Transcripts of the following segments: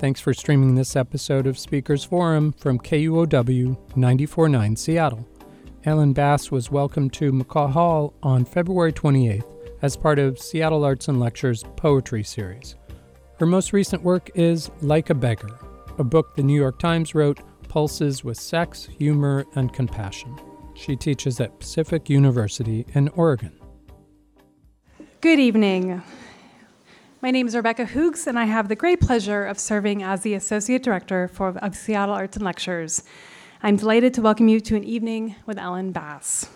Thanks for streaming this episode of Speakers Forum from KUOW 949 Seattle. Ellen Bass was welcomed to McCaw Hall on February 28th as part of Seattle Arts and Lectures poetry series. Her most recent work is Like a Beggar, a book the New York Times wrote pulses with sex, humor, and compassion. She teaches at Pacific University in Oregon. Good evening. My name is Rebecca Hoogs, and I have the great pleasure of serving as the Associate Director for, of Seattle Arts and Lectures. I'm delighted to welcome you to an evening with Ellen Bass.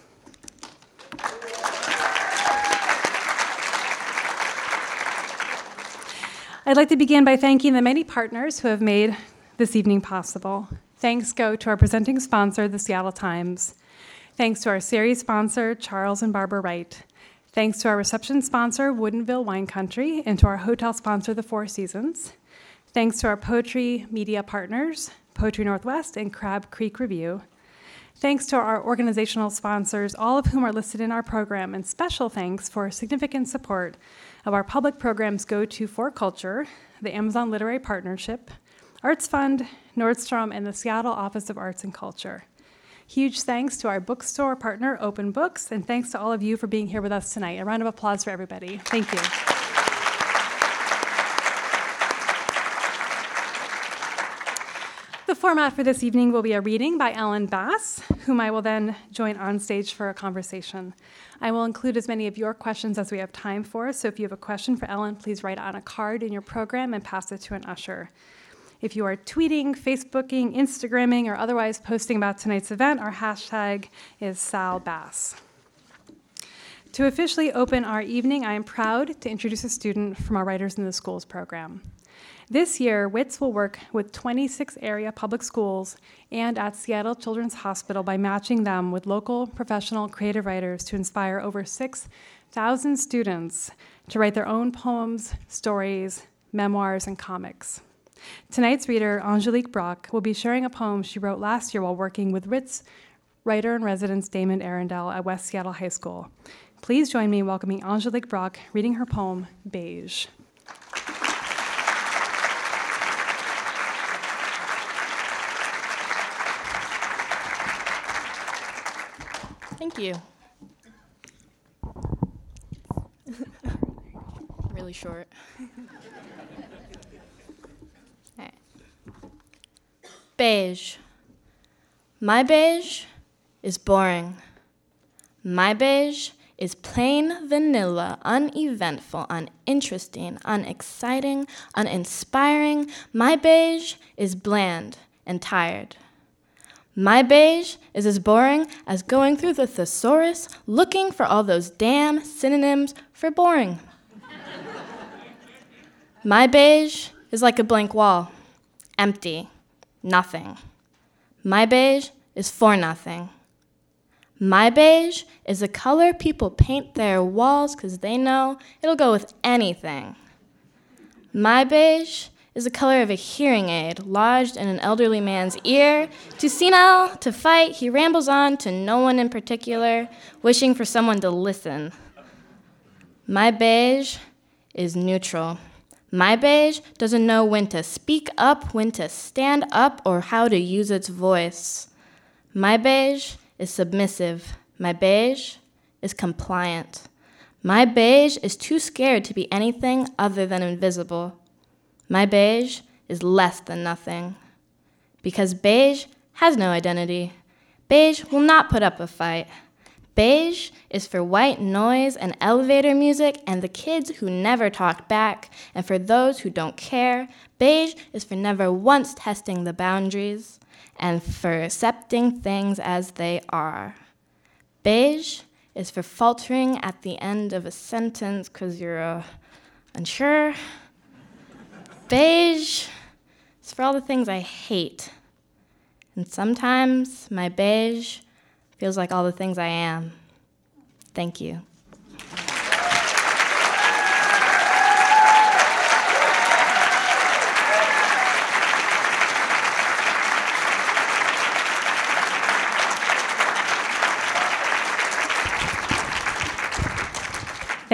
I'd like to begin by thanking the many partners who have made this evening possible. Thanks go to our presenting sponsor, the Seattle Times. Thanks to our series sponsor, Charles and Barbara Wright. Thanks to our reception sponsor, Woodinville Wine Country, and to our hotel sponsor, the Four Seasons. Thanks to our poetry media partners, Poetry Northwest and Crab Creek Review. Thanks to our organizational sponsors, all of whom are listed in our program, and special thanks for significant support of our public programs Go to 4Culture, the Amazon Literary Partnership, Arts Fund, Nordstrom, and the Seattle Office of Arts and Culture. Huge thanks to our bookstore partner, Open Books, and thanks to all of you for being here with us tonight. A round of applause for everybody. Thank you. The format for this evening will be a reading by Ellen Bass, whom I will then join on stage for a conversation. I will include as many of your questions as we have time for, so if you have a question for Ellen, please write on a card in your program and pass it to an usher. If you are tweeting, Facebooking, Instagramming, or otherwise posting about tonight's event, our hashtag is SalBass. To officially open our evening, I am proud to introduce a student from our Writers in the Schools program. This year, WITS will work with 26 area public schools and at Seattle Children's Hospital by matching them with local professional creative writers to inspire over 6,000 students to write their own poems, stories, memoirs, and comics. Tonight's reader, Angelique Brock, will be sharing a poem she wrote last year while working with WITS writer in residence Damon Arundel at West Seattle High School. Please join me in welcoming Angelique Brock reading her poem, Beige. Thank you. really short. Beige. My beige is boring. My beige is plain vanilla, uneventful, uninteresting, unexciting, uninspiring. My beige is bland and tired. My beige is as boring as going through the thesaurus looking for all those damn synonyms for boring. My beige is like a blank wall, empty nothing. My beige is for nothing. My beige is a color people paint their walls because they know it'll go with anything. My beige is the color of a hearing aid lodged in an elderly man's ear. Too senile to fight, he rambles on to no one in particular, wishing for someone to listen. My beige is neutral. My beige doesn't know when to speak up, when to stand up, or how to use its voice. My beige is submissive. My beige is compliant. My beige is too scared to be anything other than invisible. My beige is less than nothing. Because beige has no identity. Beige will not put up a fight. Beige is for white noise and elevator music and the kids who never talk back, and for those who don't care. Beige is for never once testing the boundaries and for accepting things as they are. Beige is for faltering at the end of a sentence because you're uh, unsure. Beige is for all the things I hate. And sometimes my beige feels like all the things I am. Thank you.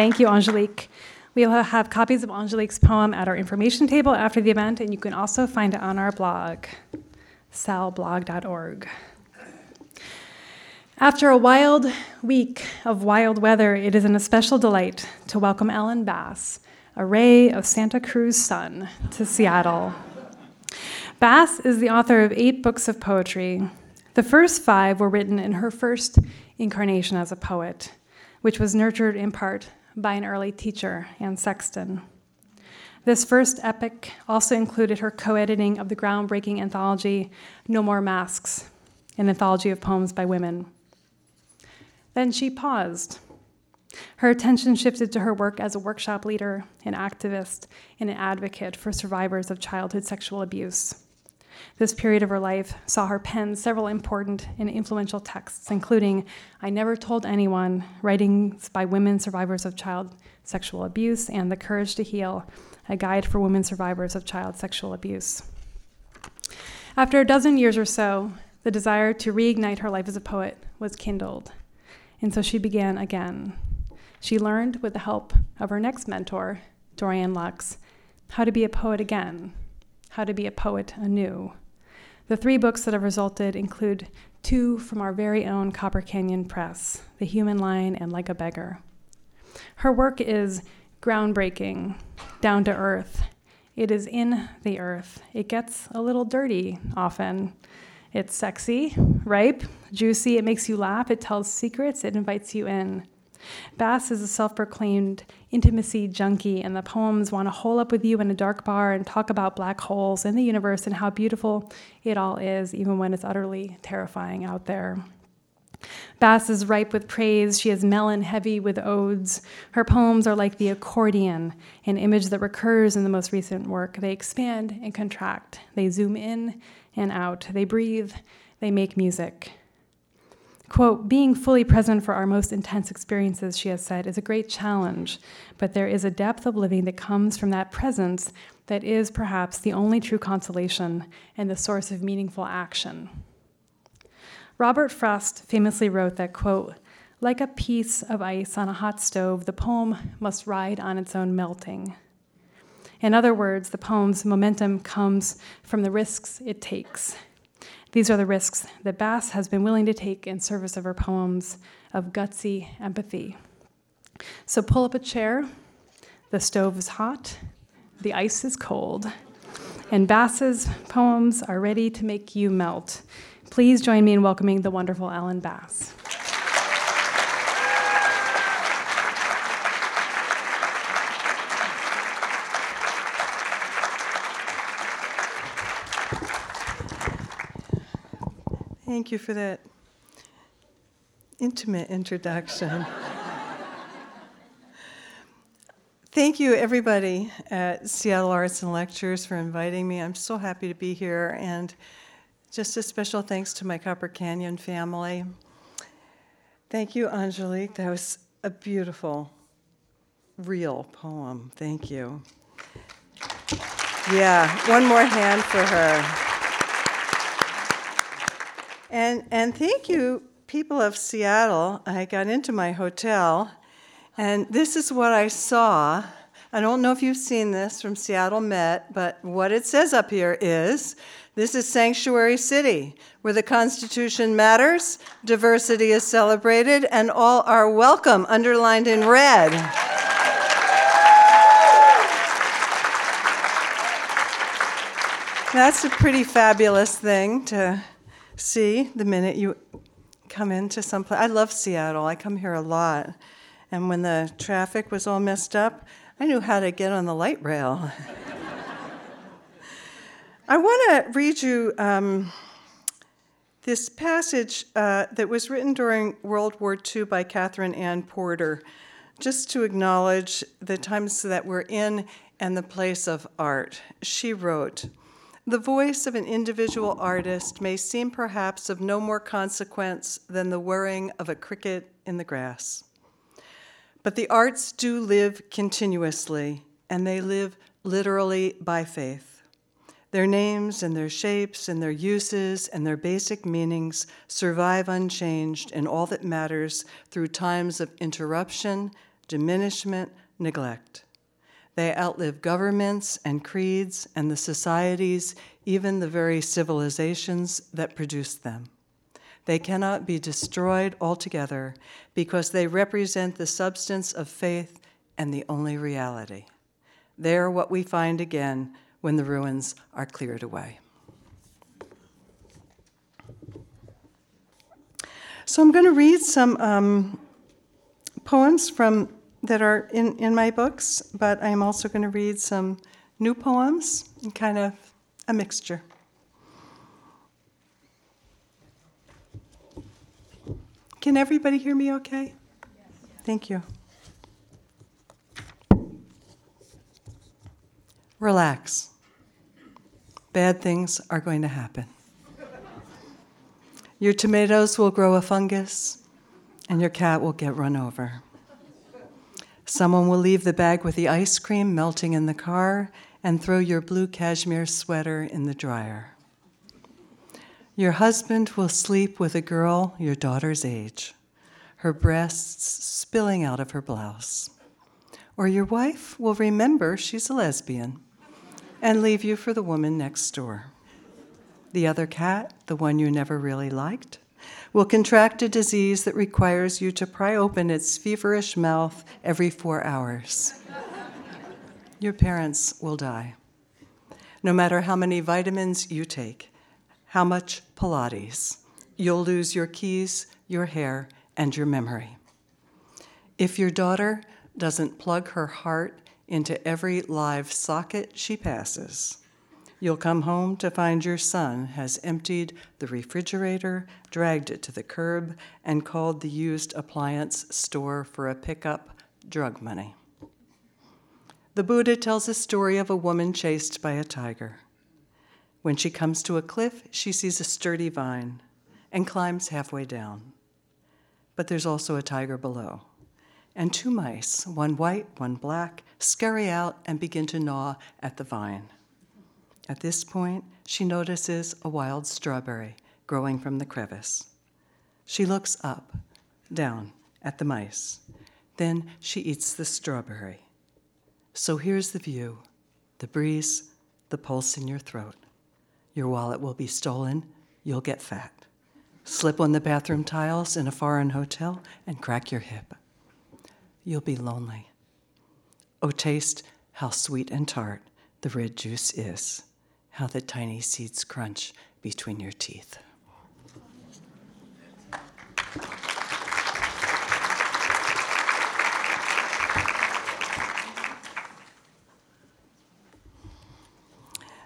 Thank you, Angelique. We will have copies of Angelique's poem at our information table after the event, and you can also find it on our blog, salblog.org. After a wild week of wild weather, it is an especial delight to welcome Ellen Bass, a ray of Santa Cruz sun, to Seattle. Bass is the author of eight books of poetry. The first five were written in her first incarnation as a poet, which was nurtured in part by an early teacher, Anne Sexton. This first epic also included her co editing of the groundbreaking anthology No More Masks, an anthology of poems by women. Then she paused. Her attention shifted to her work as a workshop leader, an activist, and an advocate for survivors of childhood sexual abuse. This period of her life saw her pen several important and influential texts, including I Never Told Anyone, writings by women survivors of child sexual abuse, and The Courage to Heal, a guide for women survivors of child sexual abuse. After a dozen years or so, the desire to reignite her life as a poet was kindled, and so she began again. She learned, with the help of her next mentor, Dorianne Laux, how to be a poet again, how to be a poet anew. The three books that have resulted include two from our very own Copper Canyon Press The Human Line and Like a Beggar. Her work is groundbreaking, down to earth. It is in the earth. It gets a little dirty often. It's sexy, ripe, juicy. It makes you laugh. It tells secrets. It invites you in. Bass is a self proclaimed intimacy junkie, and the poems want to hole up with you in a dark bar and talk about black holes in the universe and how beautiful it all is, even when it's utterly terrifying out there. Bass is ripe with praise. She is melon heavy with odes. Her poems are like the accordion, an image that recurs in the most recent work. They expand and contract, they zoom in and out, they breathe, they make music. Quote, being fully present for our most intense experiences, she has said, is a great challenge, but there is a depth of living that comes from that presence that is perhaps the only true consolation and the source of meaningful action. Robert Frost famously wrote that, quote, like a piece of ice on a hot stove, the poem must ride on its own melting. In other words, the poem's momentum comes from the risks it takes these are the risks that Bass has been willing to take in service of her poems of gutsy empathy. So pull up a chair, the stove is hot, the ice is cold, and Bass's poems are ready to make you melt. Please join me in welcoming the wonderful Ellen Bass. Thank you for that intimate introduction. Thank you, everybody at Seattle Arts and Lectures, for inviting me. I'm so happy to be here, and just a special thanks to my Copper Canyon family. Thank you, Angelique. That was a beautiful, real poem. Thank you. Yeah, one more hand for her. And, and thank you, people of Seattle. I got into my hotel, and this is what I saw. I don't know if you've seen this from Seattle Met, but what it says up here is this is Sanctuary City, where the Constitution matters, diversity is celebrated, and all are welcome, underlined in red. That's a pretty fabulous thing to see the minute you come into some place. I love Seattle. I come here a lot. And when the traffic was all messed up, I knew how to get on the light rail. I want to read you um, this passage uh, that was written during World War II by Katherine Anne Porter, just to acknowledge the times that we're in and the place of art. She wrote, the voice of an individual artist may seem perhaps of no more consequence than the whirring of a cricket in the grass. But the arts do live continuously, and they live literally by faith. Their names and their shapes and their uses and their basic meanings survive unchanged in all that matters through times of interruption, diminishment, neglect. They outlive governments and creeds and the societies, even the very civilizations that produced them. They cannot be destroyed altogether because they represent the substance of faith and the only reality. They are what we find again when the ruins are cleared away. So I'm going to read some um, poems from that are in, in my books, but I'm also going to read some new poems and kind of a mixture. Can everybody hear me okay? Thank you. Relax. Bad things are going to happen. Your tomatoes will grow a fungus, and your cat will get run over. Someone will leave the bag with the ice cream melting in the car and throw your blue cashmere sweater in the dryer. Your husband will sleep with a girl your daughter's age, her breasts spilling out of her blouse. Or your wife will remember she's a lesbian and leave you for the woman next door. The other cat, the one you never really liked, will contract a disease that requires you to pry open its feverish mouth every four hours. Your parents will die. No matter how many vitamins you take, how much Pilates. You'll lose your keys, your hair, and your memory. If your daughter doesn't plug her heart into every live socket she passes, you'll come home to find your son has emptied the refrigerator, dragged it to the curb, and called the used appliance store for a pickup drug money. The Buddha tells a story of a woman chased by a tiger. When she comes to a cliff, she sees a sturdy vine and climbs halfway down. But there's also a tiger below. And two mice, one white, one black, scurry out and begin to gnaw at the vine. At this point, she notices a wild strawberry growing from the crevice. She looks up, down at the mice. Then she eats the strawberry. So here's the view the breeze, the pulse in your throat. Your wallet will be stolen. You'll get fat. Slip on the bathroom tiles in a foreign hotel and crack your hip. You'll be lonely. Oh, taste how sweet and tart the red juice is, how the tiny seeds crunch between your teeth.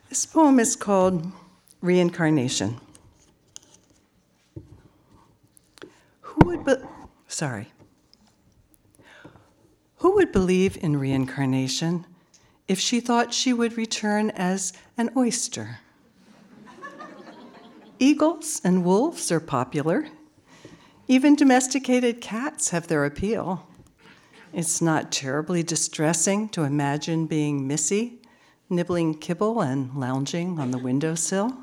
This poem is called Reincarnation. Who would be- sorry. Who would believe in reincarnation if she thought she would return as an oyster? Eagles and wolves are popular. Even domesticated cats have their appeal. It's not terribly distressing to imagine being Missy nibbling kibble and lounging on the windowsill.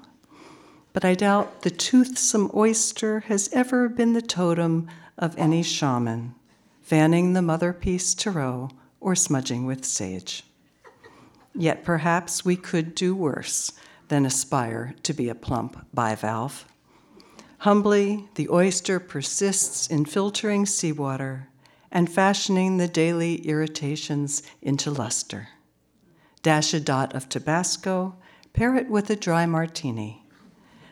But I doubt the toothsome oyster has ever been the totem of any shaman, fanning the Motherpeace tarot or smudging with sage. Yet perhaps we could do worse than aspire to be a plump bivalve. Humbly, the oyster persists in filtering seawater and fashioning the daily irritations into luster dash a dot of Tabasco, pair it with a dry martini.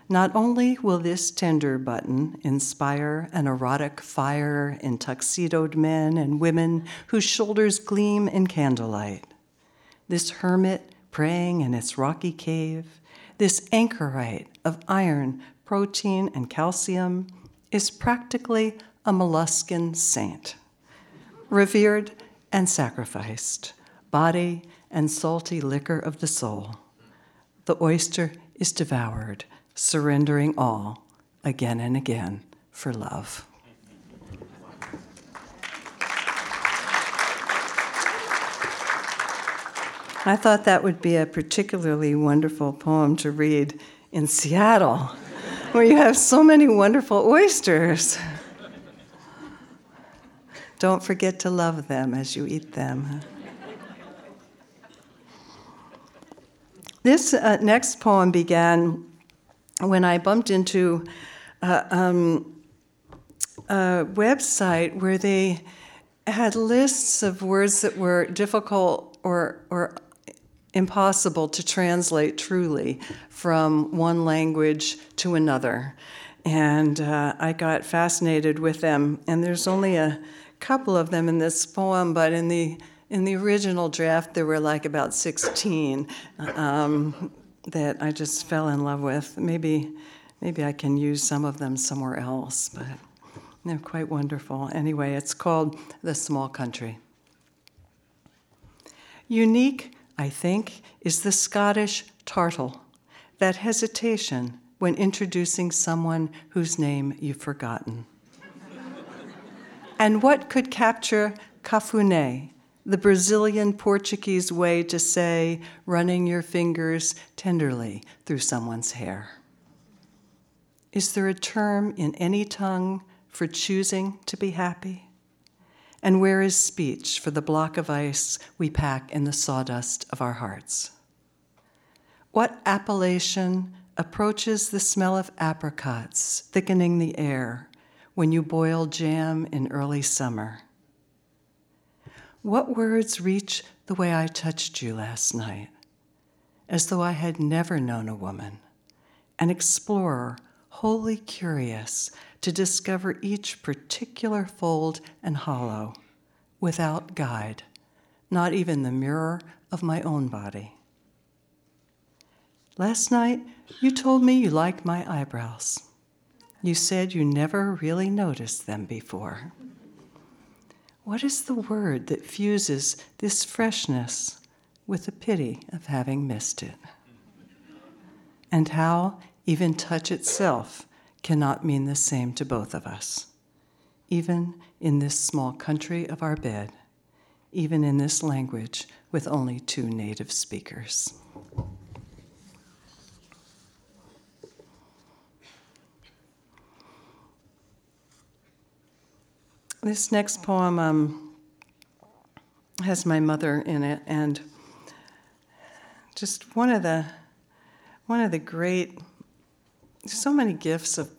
Not only will this tender button inspire an erotic fire in tuxedoed men and women whose shoulders gleam in candlelight, this hermit praying in its rocky cave, this anchorite of iron, protein, and calcium, is practically a molluscan saint, revered and sacrificed, body and salty liquor of the soul. The oyster is devoured, surrendering all again and again for love. I thought that would be a particularly wonderful poem to read in Seattle, where you have so many wonderful oysters. Don't forget to love them as you eat them. this uh, next poem began when I bumped into uh, um, a website where they had lists of words that were difficult or, or impossible to translate truly from one language to another. And uh, I got fascinated with them. And there's only a couple of them in this poem, but in the in the original draft, there were like about 16 um, that I just fell in love with. Maybe, maybe I can use some of them somewhere else, but they're quite wonderful. Anyway, it's called The Small Country. Unique, I think, is the Scottish tartle, that hesitation when introducing someone whose name you've forgotten. and what could capture cafuné, the Brazilian Portuguese way to say running your fingers tenderly through someone's hair. Is there a term in any tongue for choosing to be happy? And where is speech for the block of ice we pack in the sawdust of our hearts? What appellation approaches the smell of apricots thickening the air when you boil jam in early summer? What words reach the way I touched you last night, as though I had never known a woman, an explorer wholly curious to discover each particular fold and hollow without guide, not even the mirror of my own body. Last night, you told me you liked my eyebrows. You said you never really noticed them before. What is the word that fuses this freshness with the pity of having missed it? And how even touch itself cannot mean the same to both of us, even in this small country of our bed, even in this language with only two native speakers. This next poem um, has my mother in it, and just one of the one of the great so many gifts of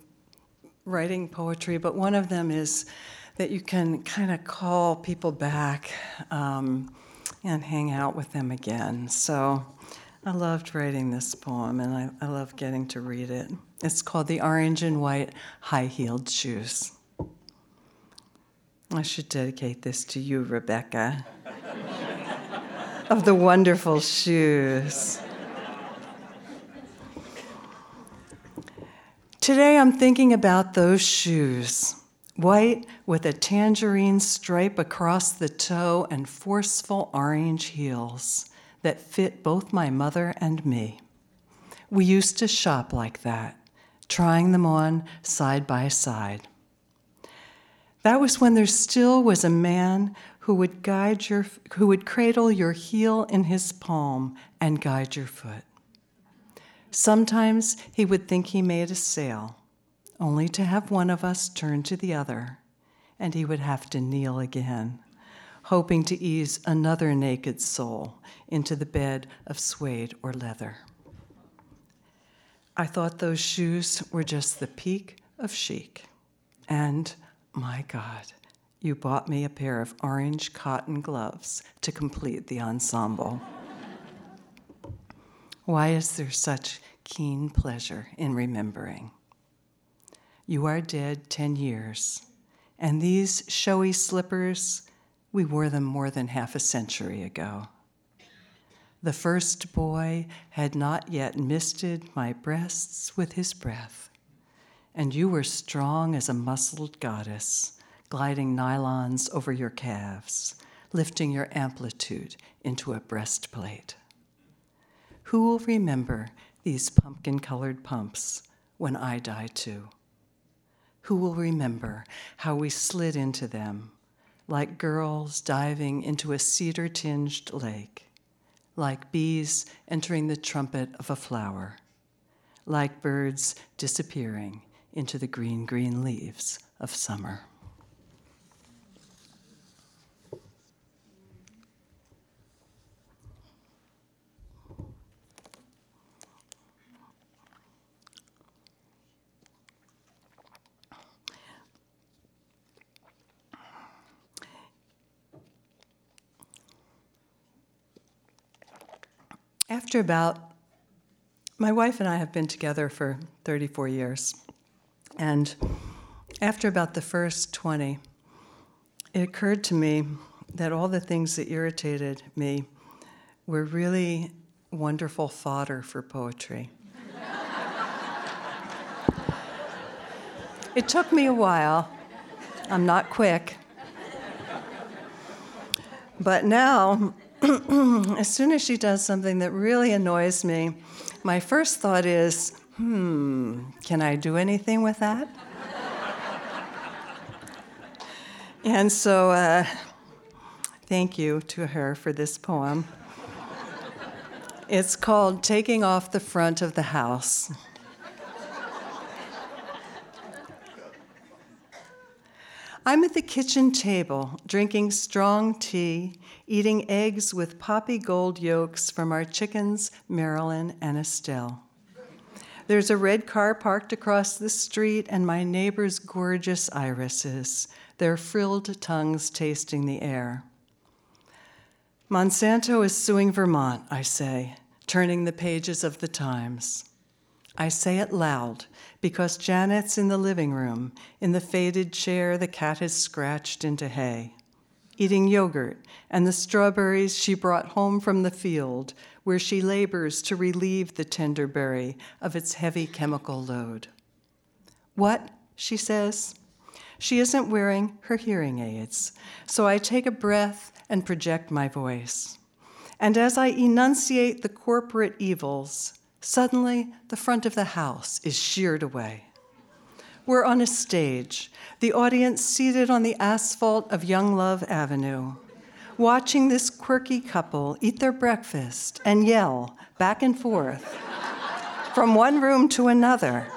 writing poetry, but one of them is that you can kind of call people back um, and hang out with them again. So I loved writing this poem, and I, I love getting to read it. It's called The Orange and White High Heeled Shoes. I should dedicate this to you, Rebecca, of the wonderful shoes. Today I'm thinking about those shoes, white with a tangerine stripe across the toe and forceful orange heels that fit both my mother and me. We used to shop like that, trying them on side by side. That was when there still was a man who would guide your who would cradle your heel in his palm and guide your foot. Sometimes he would think he made a sale, only to have one of us turn to the other, and he would have to kneel again, hoping to ease another naked soul into the bed of suede or leather. I thought those shoes were just the peak of chic, and my God, you bought me a pair of orange cotton gloves to complete the ensemble. Why is there such keen pleasure in remembering? You are dead 10 years, and these showy slippers, we wore them more than half a century ago. The first boy had not yet misted my breasts with his breath and you were strong as a muscled goddess, gliding nylons over your calves, lifting your amplitude into a breastplate. Who will remember these pumpkin colored pumps when I die too? Who will remember how we slid into them like girls diving into a cedar tinged lake, like bees entering the trumpet of a flower, like birds disappearing into the green, green leaves of summer. After about, my wife and I have been together for 34 years. And after about the first 20, it occurred to me that all the things that irritated me were really wonderful fodder for poetry. it took me a while. I'm not quick. But now, as soon as she does something that really annoys me, my first thought is, hmm, can I do anything with that? and so, uh, thank you to her for this poem. It's called Taking Off the Front of the House. I'm at the kitchen table, drinking strong tea, eating eggs with poppy gold yolks from our chickens, Marilyn and Estelle. There's a red car parked across the street, and my neighbor's gorgeous irises, their frilled tongues tasting the air. Monsanto is suing Vermont, I say, turning the pages of the Times. I say it loud because Janet's in the living room, in the faded chair the cat has scratched into hay, eating yogurt and the strawberries she brought home from the field, where she labors to relieve the tender berry of its heavy chemical load. What? she says. She isn't wearing her hearing aids, so I take a breath and project my voice. And as I enunciate the corporate evils, Suddenly, the front of the house is sheared away. We're on a stage, the audience seated on the asphalt of Young Love Avenue, watching this quirky couple eat their breakfast and yell back and forth from one room to another.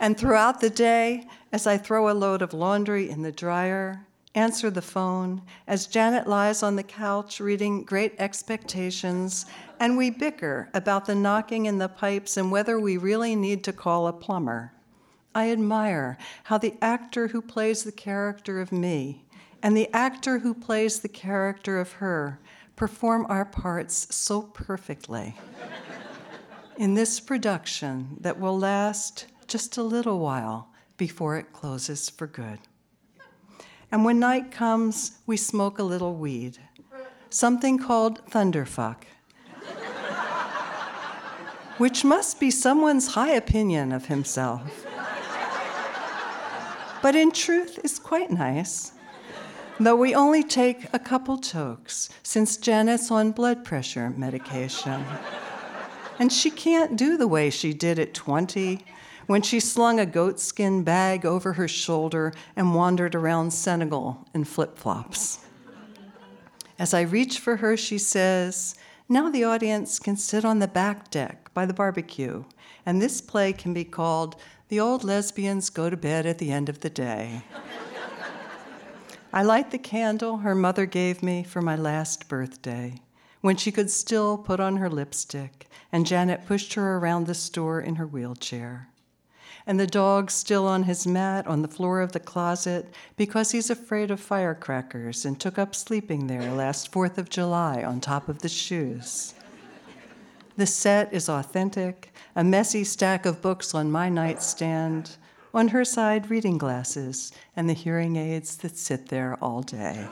And throughout the day, as I throw a load of laundry in the dryer, answer the phone, as Janet lies on the couch reading Great Expectations and we bicker about the knocking in the pipes and whether we really need to call a plumber. I admire how the actor who plays the character of me and the actor who plays the character of her perform our parts so perfectly. in this production that will last just a little while before it closes for good. And when night comes, we smoke a little weed, something called thunderfuck which must be someone's high opinion of himself. But in truth is quite nice, though we only take a couple tokes since Janet's on blood pressure medication. and she can't do the way she did at 20 when she slung a goatskin bag over her shoulder and wandered around Senegal in flip flops. As I reach for her, she says, Now the audience can sit on the back deck by the barbecue, and this play can be called The Old Lesbians Go to Bed at the End of the Day. I light the candle her mother gave me for my last birthday, when she could still put on her lipstick, and Janet pushed her around the store in her wheelchair. And the dog still on his mat on the floor of the closet because he's afraid of firecrackers and took up sleeping there last 4th of July on top of the shoes. The set is authentic, a messy stack of books on my nightstand, on her side, reading glasses, and the hearing aids that sit there all day.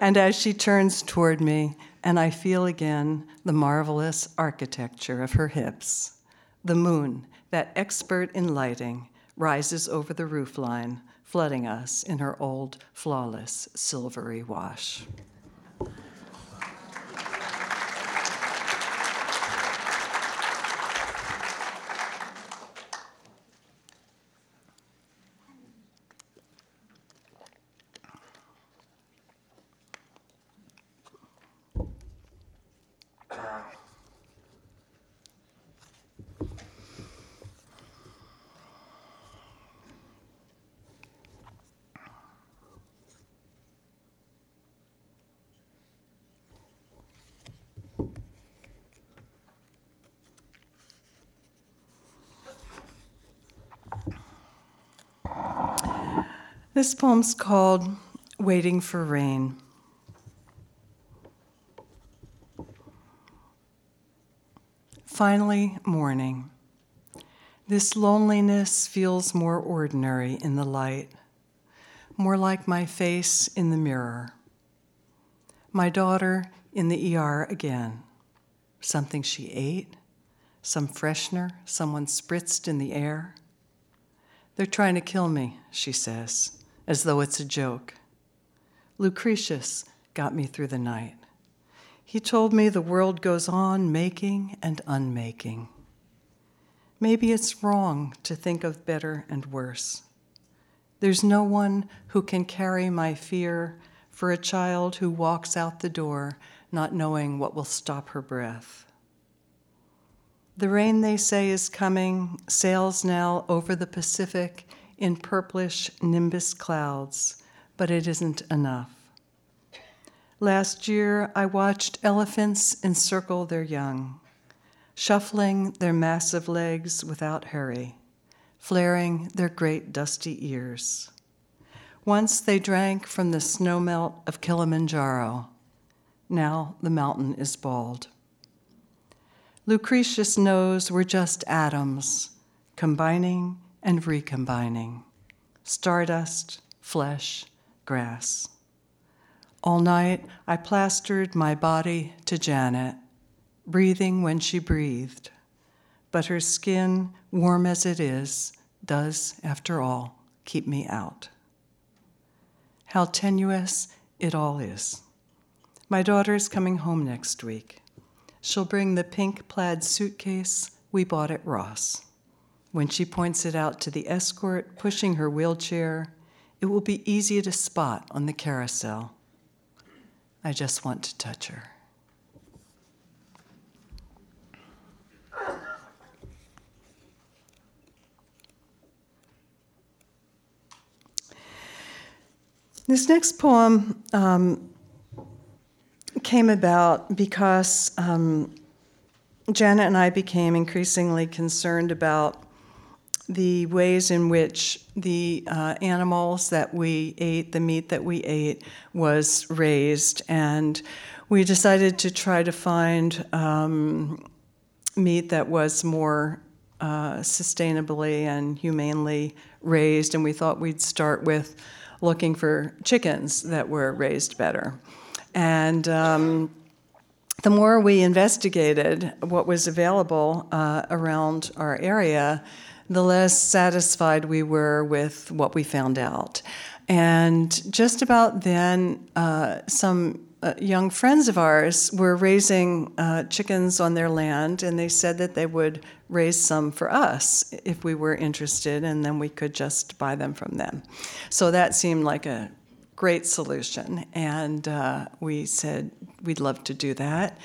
and as she turns toward me, and I feel again the marvelous architecture of her hips, the moon, that expert in lighting, rises over the roofline flooding us in her old, flawless, silvery wash. This poem's called Waiting for Rain. Finally, morning. This loneliness feels more ordinary in the light, more like my face in the mirror. My daughter in the ER again. Something she ate, some freshener someone spritzed in the air. They're trying to kill me, she says, as though it's a joke. Lucretius got me through the night. He told me the world goes on making and unmaking. Maybe it's wrong to think of better and worse. There's no one who can carry my fear for a child who walks out the door not knowing what will stop her breath. The rain, they say, is coming, sails now over the Pacific in purplish nimbus clouds, but it isn't enough. Last year, I watched elephants encircle their young, shuffling their massive legs without hurry, flaring their great dusty ears. Once they drank from the snowmelt of Kilimanjaro. Now the mountain is bald. Lucretius knows we're just atoms, combining and recombining stardust, flesh, grass. All night I plastered my body to Janet, breathing when she breathed. But her skin, warm as it is, does, after all, keep me out. How tenuous it all is. My daughter is coming home next week. She'll bring the pink plaid suitcase we bought at Ross. When she points it out to the escort pushing her wheelchair, it will be easy to spot on the carousel. I just want to touch her. This next poem um, came about because um, Janet and I became increasingly concerned about the ways in which the uh, animals that we ate, the meat that we ate, was raised. And we decided to try to find um, meat that was more uh, sustainably and humanely raised. And we thought we'd start with looking for chickens that were raised better. And um, the more we investigated what was available uh, around our area, the less satisfied we were with what we found out. And just about then, uh, some uh, young friends of ours were raising uh, chickens on their land, and they said that they would raise some for us if we were interested, and then we could just buy them from them. So that seemed like a great solution. And uh, we said we'd love to do that.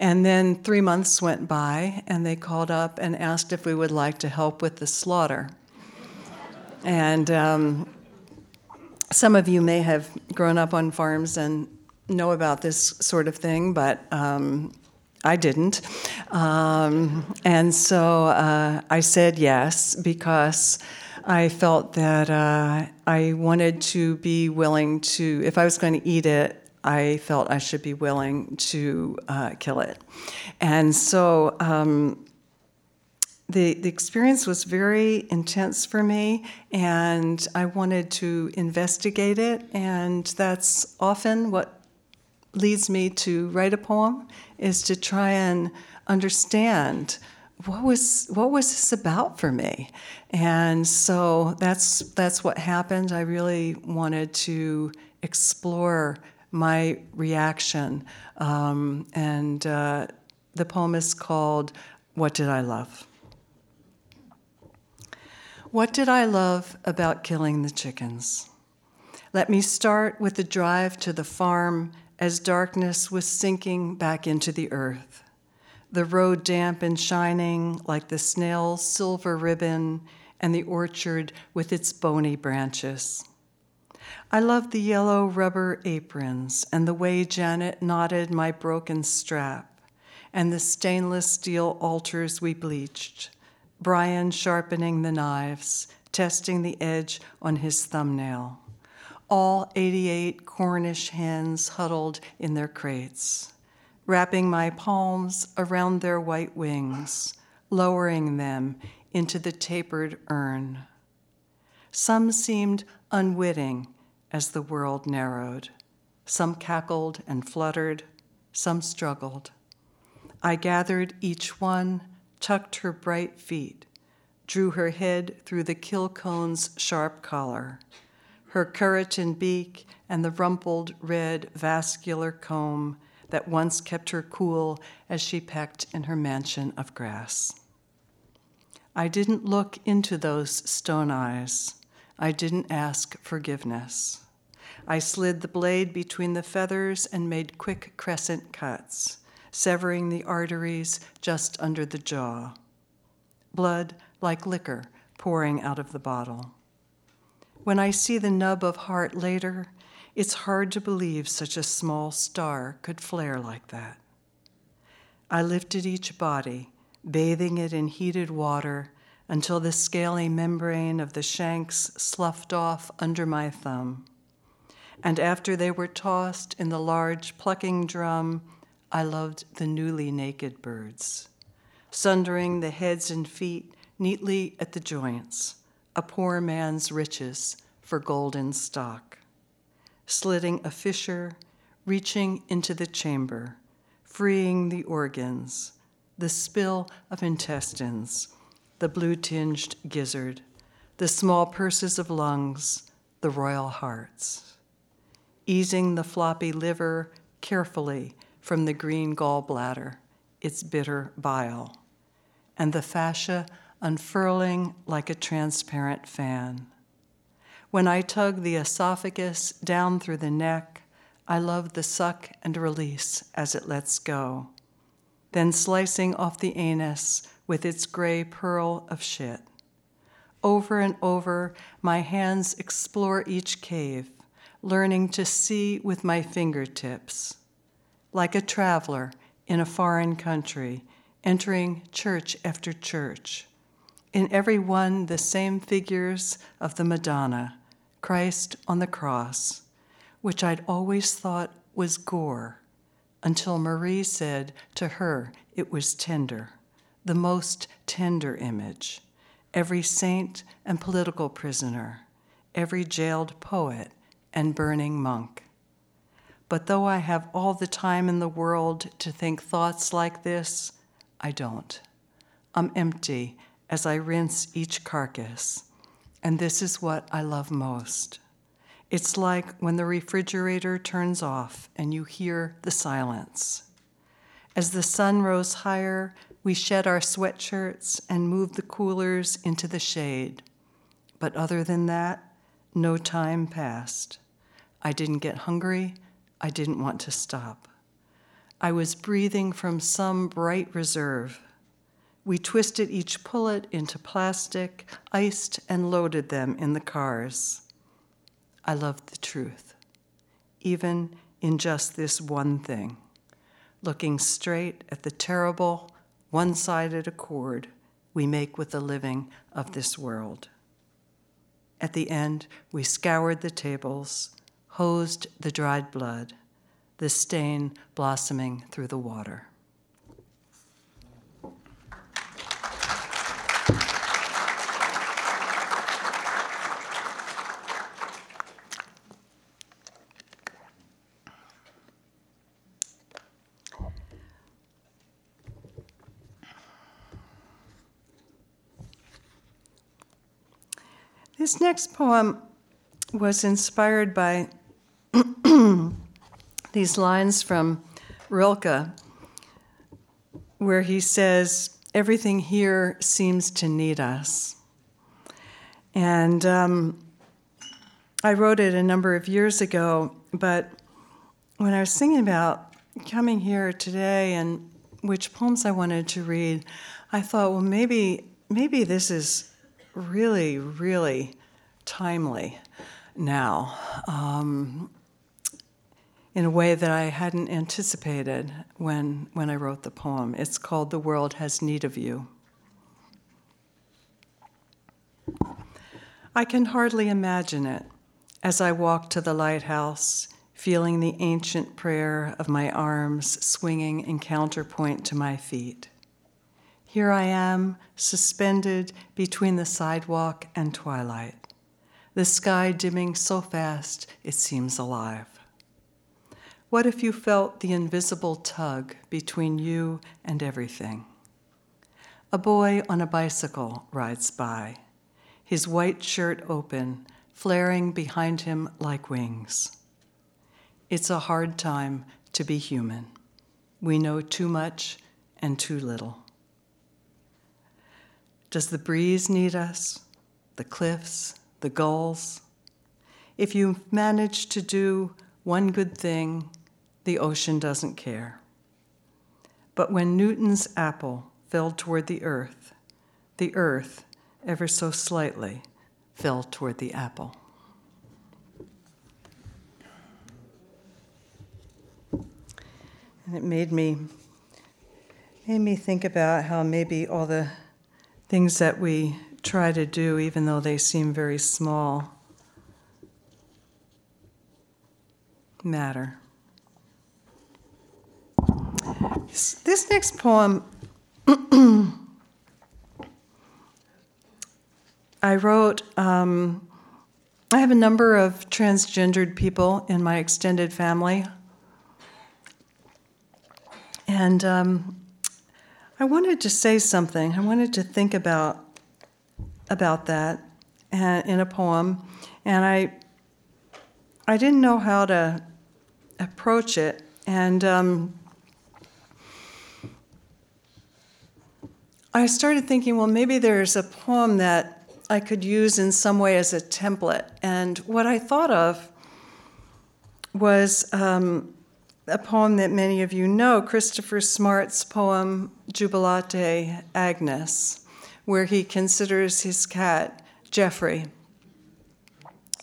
And then three months went by, and they called up and asked if we would like to help with the slaughter. And um, some of you may have grown up on farms and know about this sort of thing, but um, I didn't. Um, and so uh, I said yes because I felt that uh, I wanted to be willing to, if I was going to eat it, I felt I should be willing to uh, kill it. And so um, the, the experience was very intense for me, and I wanted to investigate it, and that's often what leads me to write a poem, is to try and understand what was what was this about for me and so that's that's what happened i really wanted to explore my reaction um, and uh, the poem is called what did i love? What did i love about killing the chickens? Let me start with the drive to the farm as darkness was sinking back into the earth. The road damp and shining like the snail's silver ribbon and the orchard with its bony branches. I love the yellow rubber aprons and the way Janet knotted my broken strap and the stainless steel altars we bleached, Brian sharpening the knives, testing the edge on his thumbnail. all 88 Cornish hens huddled in their crates, wrapping my palms around their white wings, lowering them into the tapered urn. Some seemed unwitting as the world narrowed. Some cackled and fluttered, some struggled. I gathered each one, tucked her bright feet, drew her head through the kill cone's sharp collar, her keratin beak and the rumpled red vascular comb that once kept her cool as she pecked in her mansion of grass. I didn't look into those stone eyes. I didn't ask forgiveness. I slid the blade between the feathers and made quick crescent cuts, severing the arteries just under the jaw. Blood like liquor pouring out of the bottle. When I see the nub of heart later, it's hard to believe such a small star could flare like that. I lifted each body, bathing it in heated water until the scaly membrane of the shanks sloughed off under my thumb. And after they were tossed in the large plucking drum, I loved the newly naked birds, sundering the heads and feet neatly at the joints, a poor man's riches for golden stock, slitting a fissure, reaching into the chamber, freeing the organs, the spill of intestines, the blue tinged gizzard, the small purses of lungs, the royal hearts, easing the floppy liver carefully from the green gallbladder, its bitter bile, and the fascia unfurling like a transparent fan. When I tug the esophagus down through the neck, I love the suck and release as it lets go. Then slicing off the anus with its gray pearl of shit. Over and over, my hands explore each cave, learning to see with my fingertips. Like a traveler in a foreign country, entering church after church, in every one the same figures of the Madonna, Christ on the cross, which I'd always thought was gore, until Marie said to her it was tender, the most tender image. Every saint and political prisoner, every jailed poet and burning monk. But though I have all the time in the world to think thoughts like this, I don't. I'm empty as I rinse each carcass. And this is what I love most. It's like when the refrigerator turns off and you hear the silence. As the sun rose higher, we shed our sweatshirts and moved the coolers into the shade. But other than that, no time passed. I didn't get hungry. I didn't want to stop. I was breathing from some bright reserve we twisted each pullet into plastic, iced, and loaded them in the cars. I loved the truth, even in just this one thing looking straight at the terrible, one sided accord we make with the living of this world. At the end, we scoured the tables, hosed the dried blood, the stain blossoming through the water. This next poem was inspired by these lines from Rilke, where he says, Everything here seems to need us. And um, I wrote it a number of years ago, but when I was thinking about coming here today and which poems I wanted to read, I thought, well, maybe maybe this is really, really timely now um, in a way that I hadn't anticipated when, when I wrote the poem. It's called The World Has Need of You. I can hardly imagine it, as I walk to the lighthouse, feeling the ancient prayer of my arms swinging in counterpoint to my feet. Here I am, suspended between the sidewalk and twilight, the sky dimming so fast it seems alive. What if you felt the invisible tug between you and everything? A boy on a bicycle rides by, his white shirt open, flaring behind him like wings. It's a hard time to be human. We know too much and too little. Does the breeze need us? The cliffs? The gulls? If you manage to do one good thing, the ocean doesn't care. But when Newton's apple fell toward the earth, the earth, ever so slightly, fell toward the apple. And it made me made me think about how maybe all the things that we try to do, even though they seem very small, matter. This, next poem I wrote, um, I have a number of transgendered people in my extended family. And um, I wanted to say something. I wanted to think about about that in a poem, and I I didn't know how to approach it, and um, I started thinking, well, maybe there's a poem that I could use in some way as a template. And what I thought of was um, a poem that many of you know, Christopher Smart's poem, Jubilate Agno, where he considers his cat Jeffrey.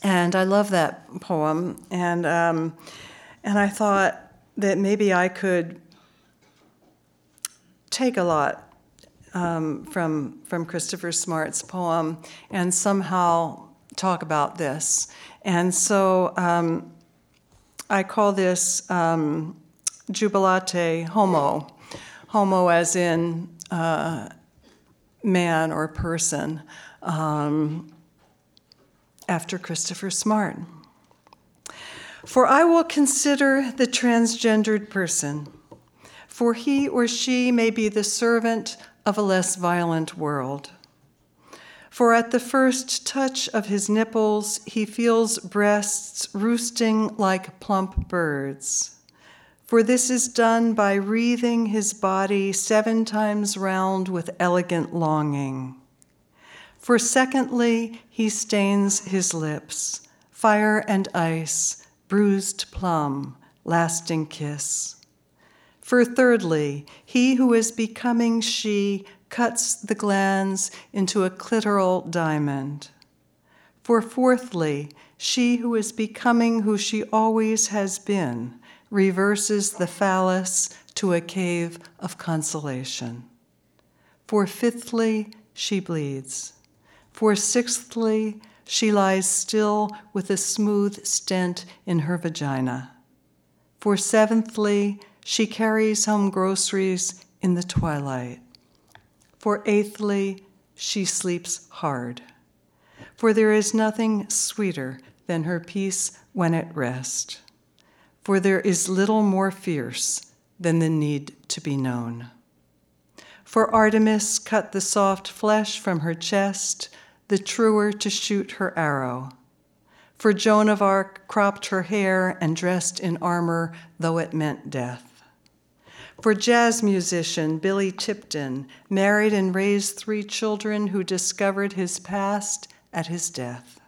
And I love that poem. And, um, and I thought that maybe I could take a lot um, from, from Christopher Smart's poem and somehow talk about this. And so um, I call this um, jubilate homo, homo as in uh, man or person, um, after Christopher Smart. For I will consider the transgendered person, for he or she may be the servant of a less violent world. For at the first touch of his nipples, he feels breasts roosting like plump birds. For this is done by wreathing his body seven times round with elegant longing. For secondly, he stains his lips, fire and ice, bruised plum, lasting kiss. For thirdly, he who is becoming she cuts the glands into a clitoral diamond. For fourthly, she who is becoming who she always has been reverses the phallus to a cave of consolation. For fifthly, she bleeds. For sixthly, she lies still with a smooth stent in her vagina. For seventhly, she carries home groceries in the twilight. For eighthly, she sleeps hard. For there is nothing sweeter than her peace when at rest. For there is little more fierce than the need to be known. For Artemis cut the soft flesh from her chest, the truer to shoot her arrow. For Joan of Arc cropped her hair and dressed in armor, though it meant death. For jazz musician Billy Tipton, married and raised three children who discovered his past at his death.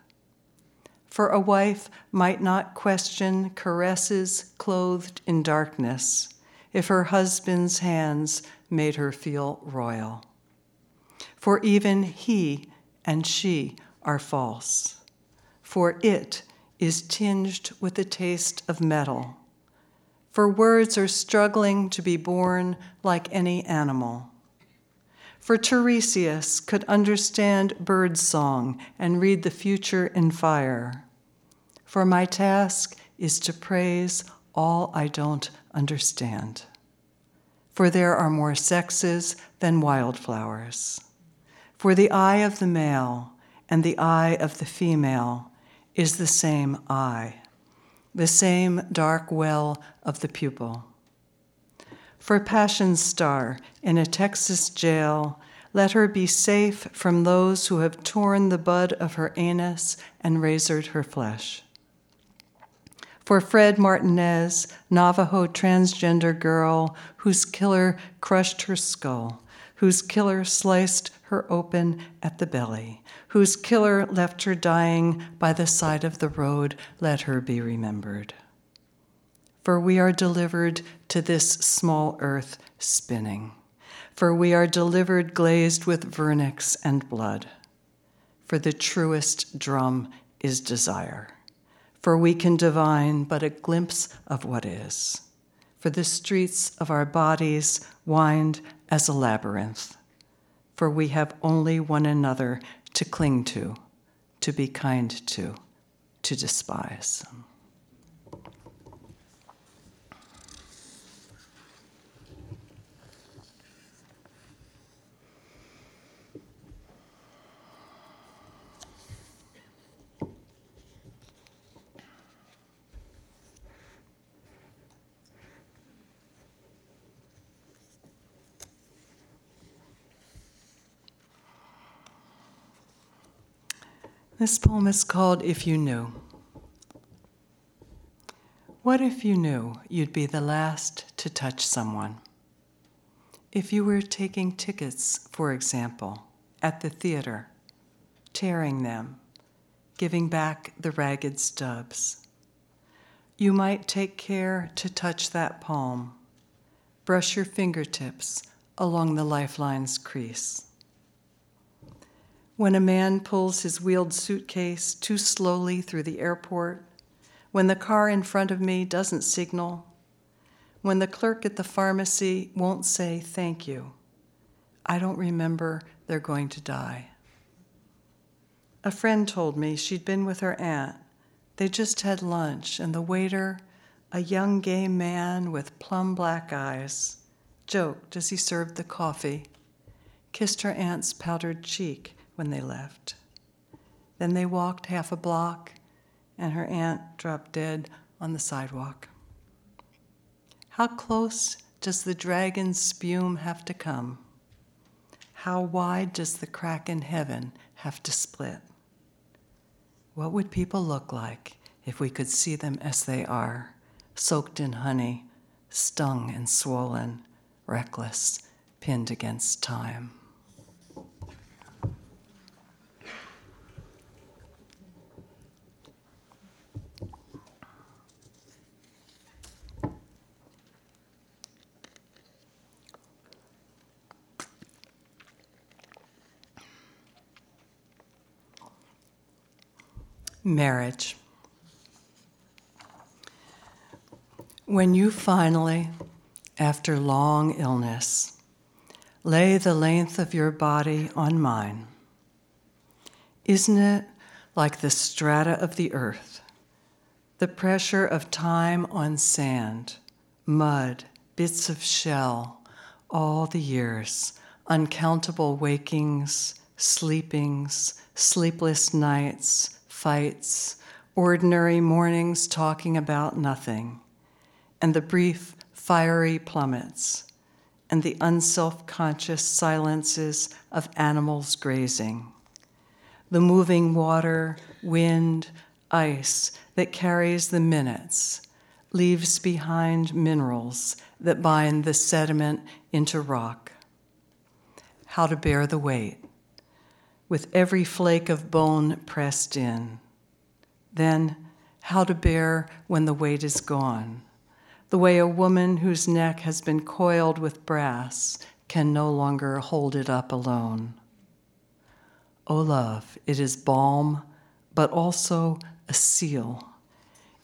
For a wife might not question caresses clothed in darkness if her husband's hands made her feel royal. For even he and she are false, for it is tinged with the taste of metal for words are struggling to be born like any animal. For Tiresias could understand bird song and read the future in fire. for my task is to praise all I don't understand. For there are more sexes than wildflowers. For the eye of the male and the eye of the female is the same eye, the same dark well of the pupil. For Passion Star in a Texas jail, let her be safe from those who have torn the bud of her anus and razored her flesh. For Fred Martinez, Navajo transgender girl whose killer crushed her skull, whose killer sliced her open at the belly, whose killer left her dying by the side of the road, let her be remembered. For we are delivered to this small earth spinning, for we are delivered glazed with vernix and blood. For the truest drum is desire for we can divine but a glimpse of what is. For the streets of our bodies wind as a labyrinth, for we have only one another to cling to, to be kind to, to despise. This poem is called If You Knew. What if you knew you'd be the last to touch someone? If you were taking tickets, for example, at the theater, tearing them, giving back the ragged stubs, you might take care to touch that palm, brush your fingertips along the lifeline's crease when a man pulls his wheeled suitcase too slowly through the airport, when the car in front of me doesn't signal, when the clerk at the pharmacy won't say thank you, I don't remember they're going to die. A friend told me she'd been with her aunt. They just had lunch, and the waiter, a young gay man with plum black eyes, joked as he served the coffee, kissed her aunt's powdered cheek when they left. Then they walked half a block, and her aunt dropped dead on the sidewalk. How close does the dragon's spume have to come? How wide does the crack in heaven have to split? What would people look like if we could see them as they are, soaked in honey, stung and swollen, reckless, pinned against time? Marriage. When you finally, after long illness, lay the length of your body on mine, isn't it like the strata of the earth, the pressure of time on sand, mud, bits of shell, all the years, uncountable wakings, sleepings, sleepless nights, fights, ordinary mornings talking about nothing, and the brief, fiery plummets, and the unself conscious silences of animals grazing, the moving water, wind, ice that carries the minutes, leaves behind minerals that bind the sediment into rock. How to bear the weight with every flake of bone pressed in. Then, how to bear when the weight is gone, the way a woman whose neck has been coiled with brass can no longer hold it up alone. O oh, love, it is balm, but also a seal.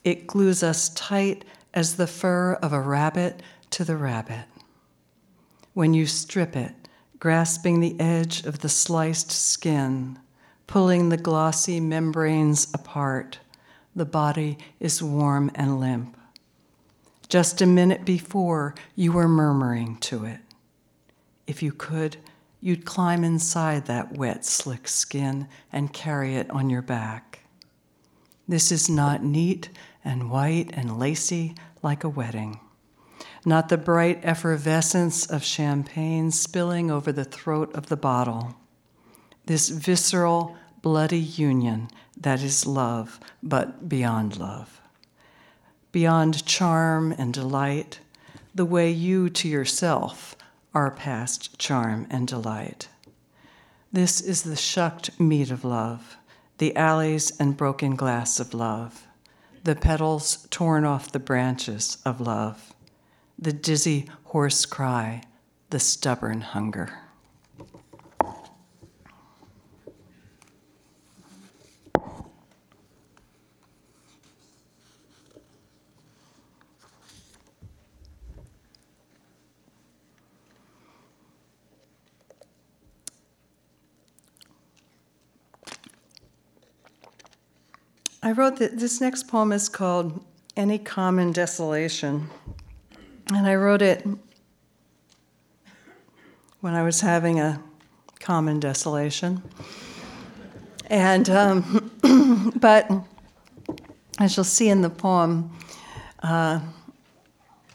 It glues us tight as the fur of a rabbit to the rabbit. When you strip it, grasping the edge of the sliced skin, pulling the glossy membranes apart, the body is warm and limp. Just a minute before, you were murmuring to it. If you could, you'd climb inside that wet, slick skin and carry it on your back. This is not neat and white and lacy like a wedding, not the bright effervescence of champagne spilling over the throat of the bottle. This visceral, bloody union that is love, but beyond love. Beyond charm and delight, the way you to yourself are past charm and delight. This is the shucked meat of love, the alleys and broken glass of love, the petals torn off the branches of love, the dizzy hoarse cry, the stubborn hunger. I wrote that this next poem is called Any Common Desolation. And I wrote it when I was having a common desolation. And, um, but as you'll see in the poem, uh,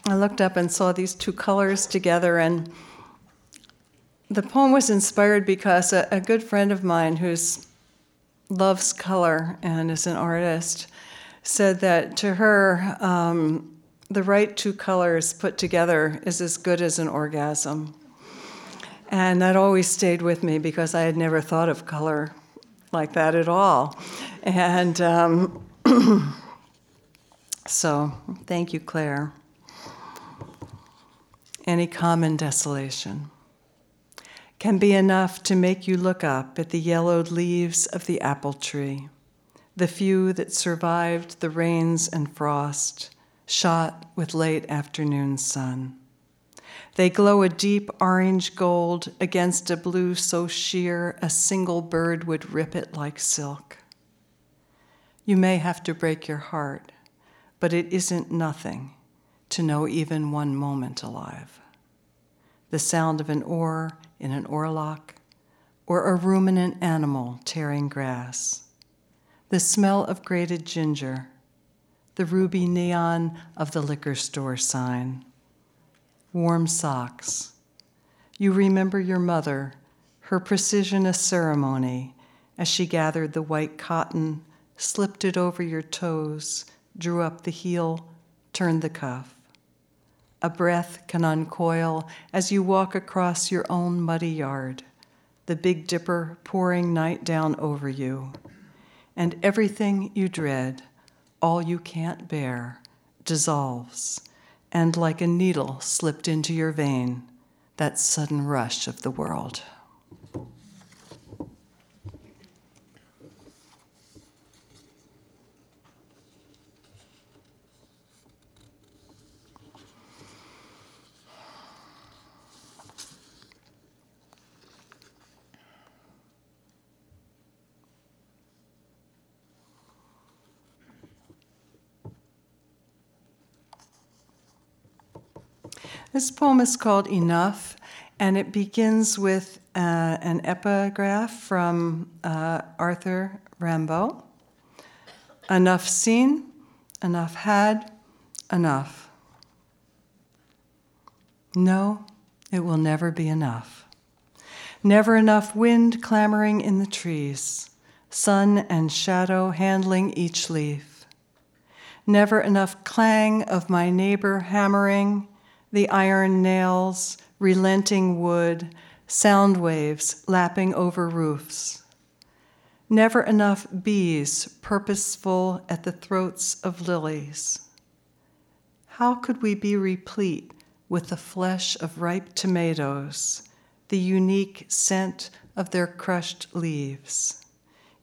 I looked up and saw these two colors together, and the poem was inspired because a, a good friend of mine who loves color and is an artist, said that to her, um, the right two colors put together is as good as an orgasm. And that always stayed with me because I had never thought of color like that at all. And um, so, thank you, Claire. Any common desolation can be enough to make you look up at the yellowed leaves of the apple tree, the few that survived the rains and frost, shot with late afternoon sun. They glow a deep orange gold against a blue so sheer a single bird would rip it like silk. You may have to break your heart, but it isn't nothing to know even one moment alive. The sound of an oar in an oarlock, or a ruminant animal tearing grass, the smell of grated ginger, the ruby neon of the liquor store sign, warm socks. You remember your mother, her precision a ceremony as she gathered the white cotton, slipped it over your toes, drew up the heel, turned the cuff. A breath can uncoil as you walk across your own muddy yard, the Big Dipper pouring night down over you. And everything you dread, all you can't bear, dissolves, and like a needle slipped into your vein, that sudden rush of the world. This poem is called Enough, and it begins with uh, an epigraph from uh, Arthur Rimbaud Enough seen, enough had, enough. No, it will never be enough. Never enough wind clamoring in the trees, sun and shadow handling each leaf. Never enough clang of my neighbor hammering the iron nails, relenting wood, sound waves lapping over roofs. Never enough bees purposeful at the throats of lilies. How could we be replete with the flesh of ripe tomatoes, the unique scent of their crushed leaves?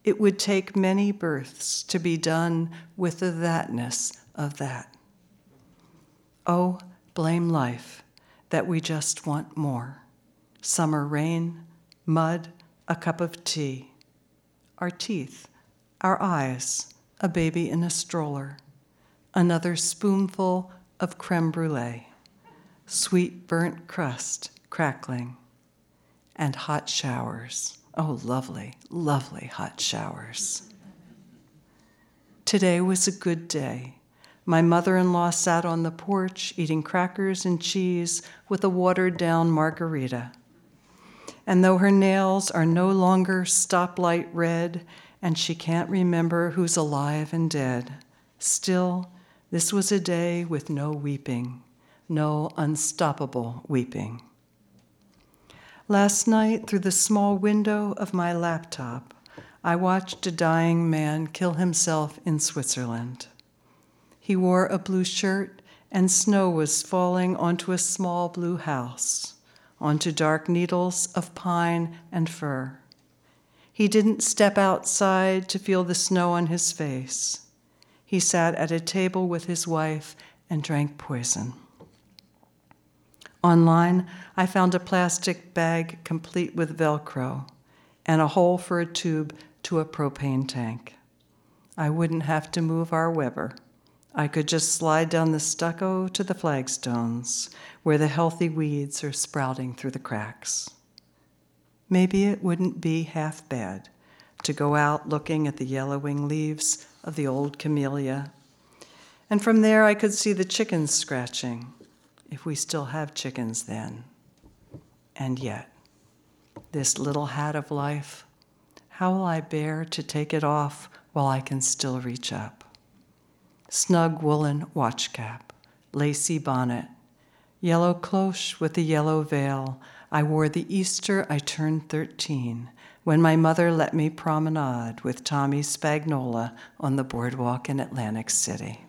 It would take many births to be done with the thatness of that. Oh, blame life that we just want more. Summer rain, mud, a cup of tea. Our teeth, our eyes, a baby in a stroller, another spoonful of creme brulee, sweet burnt crust crackling, and hot showers. Oh, lovely, lovely hot showers. Today was a good day. My mother in law sat on the porch eating crackers and cheese with a watered down margarita. And though her nails are no longer stoplight red and she can't remember who's alive and dead, still, this was a day with no weeping, no unstoppable weeping. Last night, through the small window of my laptop, I watched a dying man kill himself in Switzerland. He wore a blue shirt, and snow was falling onto a small blue house, onto dark needles of pine and fir. He didn't step outside to feel the snow on his face. He sat at a table with his wife and drank poison. Online, I found a plastic bag complete with Velcro and a hole for a tube to a propane tank. I wouldn't have to move our Weber. I could just slide down the stucco to the flagstones where the healthy weeds are sprouting through the cracks. Maybe it wouldn't be half bad to go out looking at the yellowing leaves of the old camellia. And from there, I could see the chickens scratching, if we still have chickens then. And yet, this little hat of life, how will I bear to take it off while I can still reach up? Snug woolen watch cap, lacy bonnet, yellow cloche with a yellow veil. I wore the Easter I turned 13 when my mother let me promenade with Tommy Spagnola on the boardwalk in Atlantic City.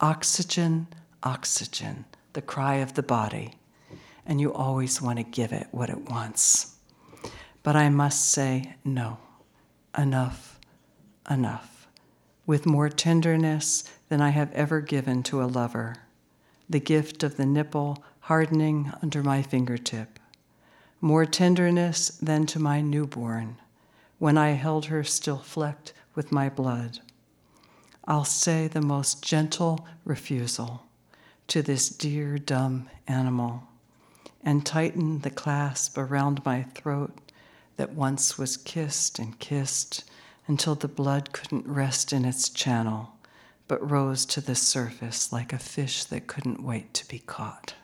oxygen, oxygen, the cry of the body, and you always want to give it what it wants. But I must say, no, enough, enough with more tenderness than I have ever given to a lover, the gift of the nipple hardening under my fingertip, more tenderness than to my newborn when I held her still flecked with my blood. I'll say the most gentle refusal to this dear, dumb animal and tighten the clasp around my throat that once was kissed and kissed until the blood couldn't rest in its channel, but rose to the surface like a fish that couldn't wait to be caught.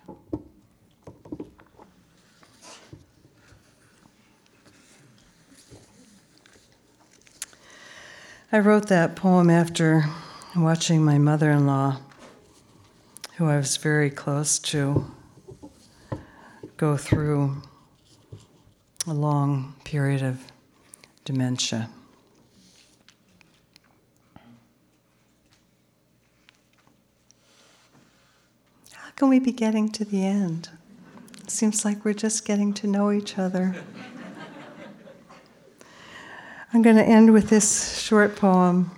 I wrote that poem after watching my mother in law, who I was very close to, go through a long period of dementia. Can we be getting to the end? It seems like we're just getting to know each other. I'm going to end with this short poem.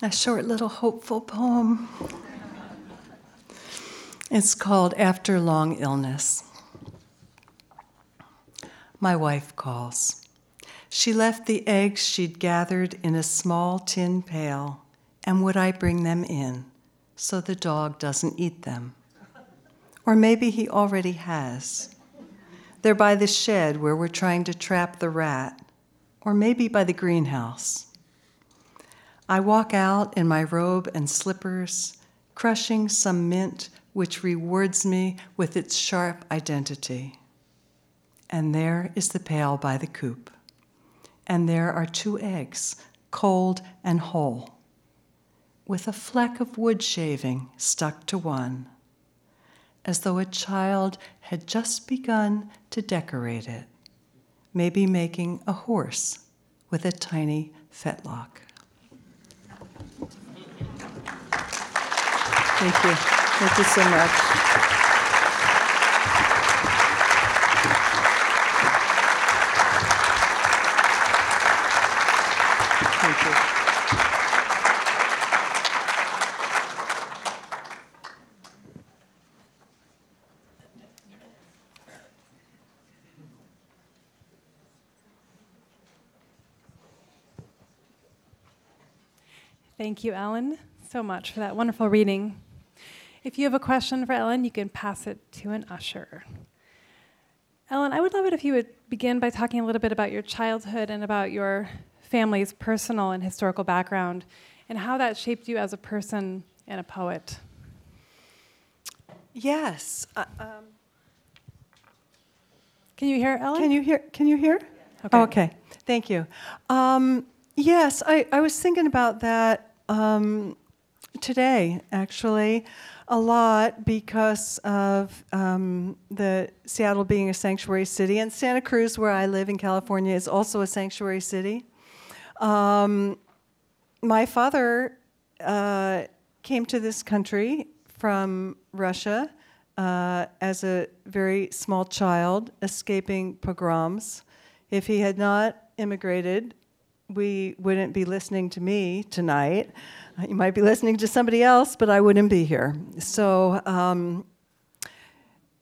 A short little hopeful poem. It's called After Long Illness. My wife calls. She left the eggs she'd gathered in a small tin pail, and would I bring them in so the dog doesn't eat them? Or maybe he already has. They're by the shed where we're trying to trap the rat, or maybe by the greenhouse. I walk out in my robe and slippers, crushing some mint which rewards me with its sharp identity. And there is the pail by the coop. And there are two eggs, cold and whole, with a fleck of wood shaving stuck to one, as though a child had just begun to decorate it, maybe making a horse with a tiny fetlock. Thank you. Thank you so much. Thank you. Thank you, Ellen, so much for that wonderful reading. If you have a question for Ellen, you can pass it to an usher. Ellen, I would love it if you would begin by talking a little bit about your childhood and about your family's personal and historical background and how that shaped you as a person and a poet. Yes. Uh, um, Can you hear Ellen? can you hear? Can you hear? Okay. Okay. Thank you. Um, yes, I, I was thinking about that um, today, actually, a lot because of um, the Seattle being a sanctuary city, and Santa Cruz, where I live in California, is also a sanctuary city. Um, my father uh, came to this country from Russia uh, as a very small child, escaping pogroms. If he had not immigrated, we wouldn't be listening to me tonight. Uh, You might be listening to somebody else, but I wouldn't be here. So um,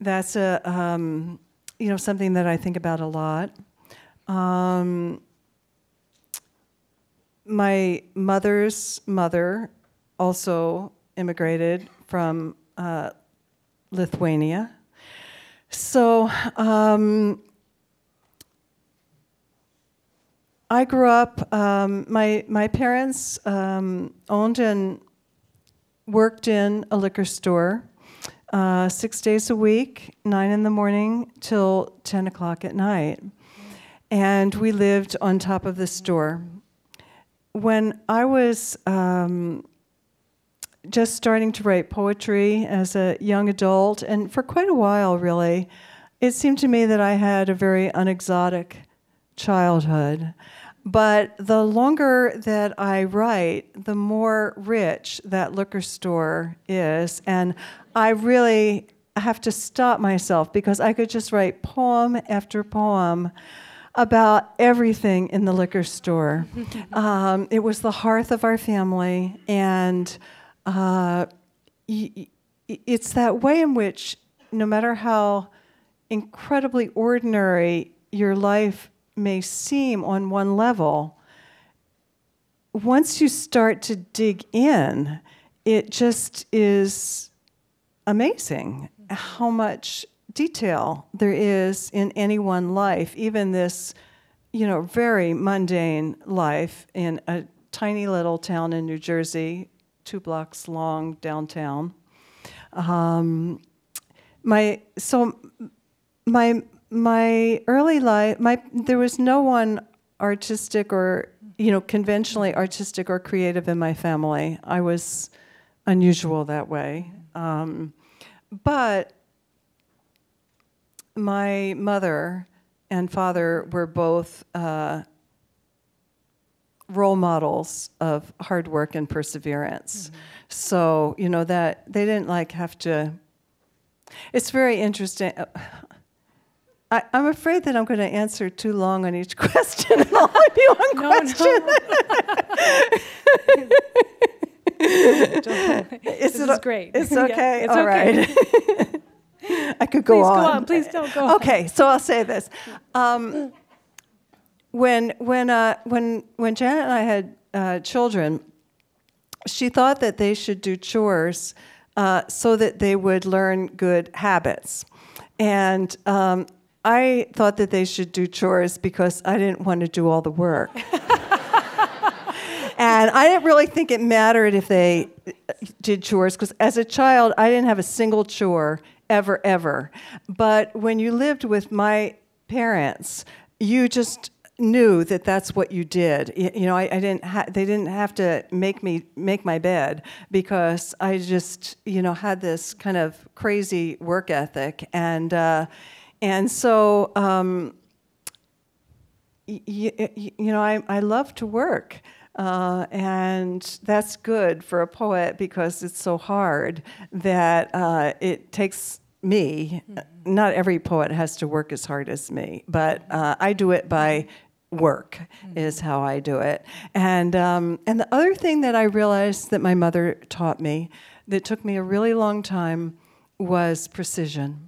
that's a um, you know something that I think about a lot. Um, my mother's mother also immigrated from uh, Lithuania. So um, I grew up, um, my, my parents um, owned and worked in a liquor store uh, six days a week, nine in the morning till 10 o'clock at night. And we lived on top of the store. When I was um, just starting to write poetry as a young adult, and for quite a while, really, it seemed to me that I had a very unexotic childhood. But the longer that I write, the more rich that liquor store is. And I really have to stop myself because I could just write poem after poem about everything in the liquor store. um, it was the hearth of our family, and uh, y- y- it's that way in which, no matter how incredibly ordinary your life may seem on one level, once you start to dig in, it just is amazing how much detail there is in any one life, even this, you know, very mundane life in a tiny little town in New Jersey, two blocks long downtown. Um, my so my my early life, my there was no one artistic or you know conventionally artistic or creative in my family. I was unusual that way, um, but my mother and father were both uh, role models of hard work and perseverance. So you know that they didn't like have to. It's very interesting. I, I'm afraid that I'm going to answer too long on each question, and I'll give you one No, question. no. Is This it is great. It's Yeah, okay. it's All okay. right. I could go Please on. go on. Please don't go on. Okay, so I'll say this. Um, when when uh, when when Janet and I had uh, children, she thought that they should do chores uh, so that they would learn good habits, and um, I thought that they should do chores because I didn't want to do all the work. And I didn't really think it mattered if they did chores because as a child, I didn't have a single chore ever, ever. But when you lived with my parents, you just knew that that's what you did. You know, I, I didn't. Ha- they didn't have to make me make my bed because I just, you know, had this kind of crazy work ethic, and uh, and so. Um, y- y- you know, I, I love to work. Uh, and that's good for a poet because it's so hard that uh, it takes me. Not every poet has to work as hard as me, but uh, I do it by work is how I do it. And um, and the other thing that I realized that my mother taught me that took me a really long time was precision.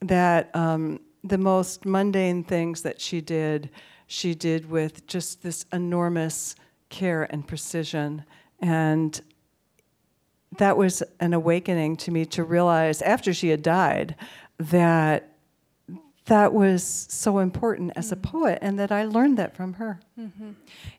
That um, the most mundane things that she did, she did with just this enormous care and precision. And that was an awakening to me to realize after she had died that that was so important as a Mm-hmm. poet and that I learned that from her.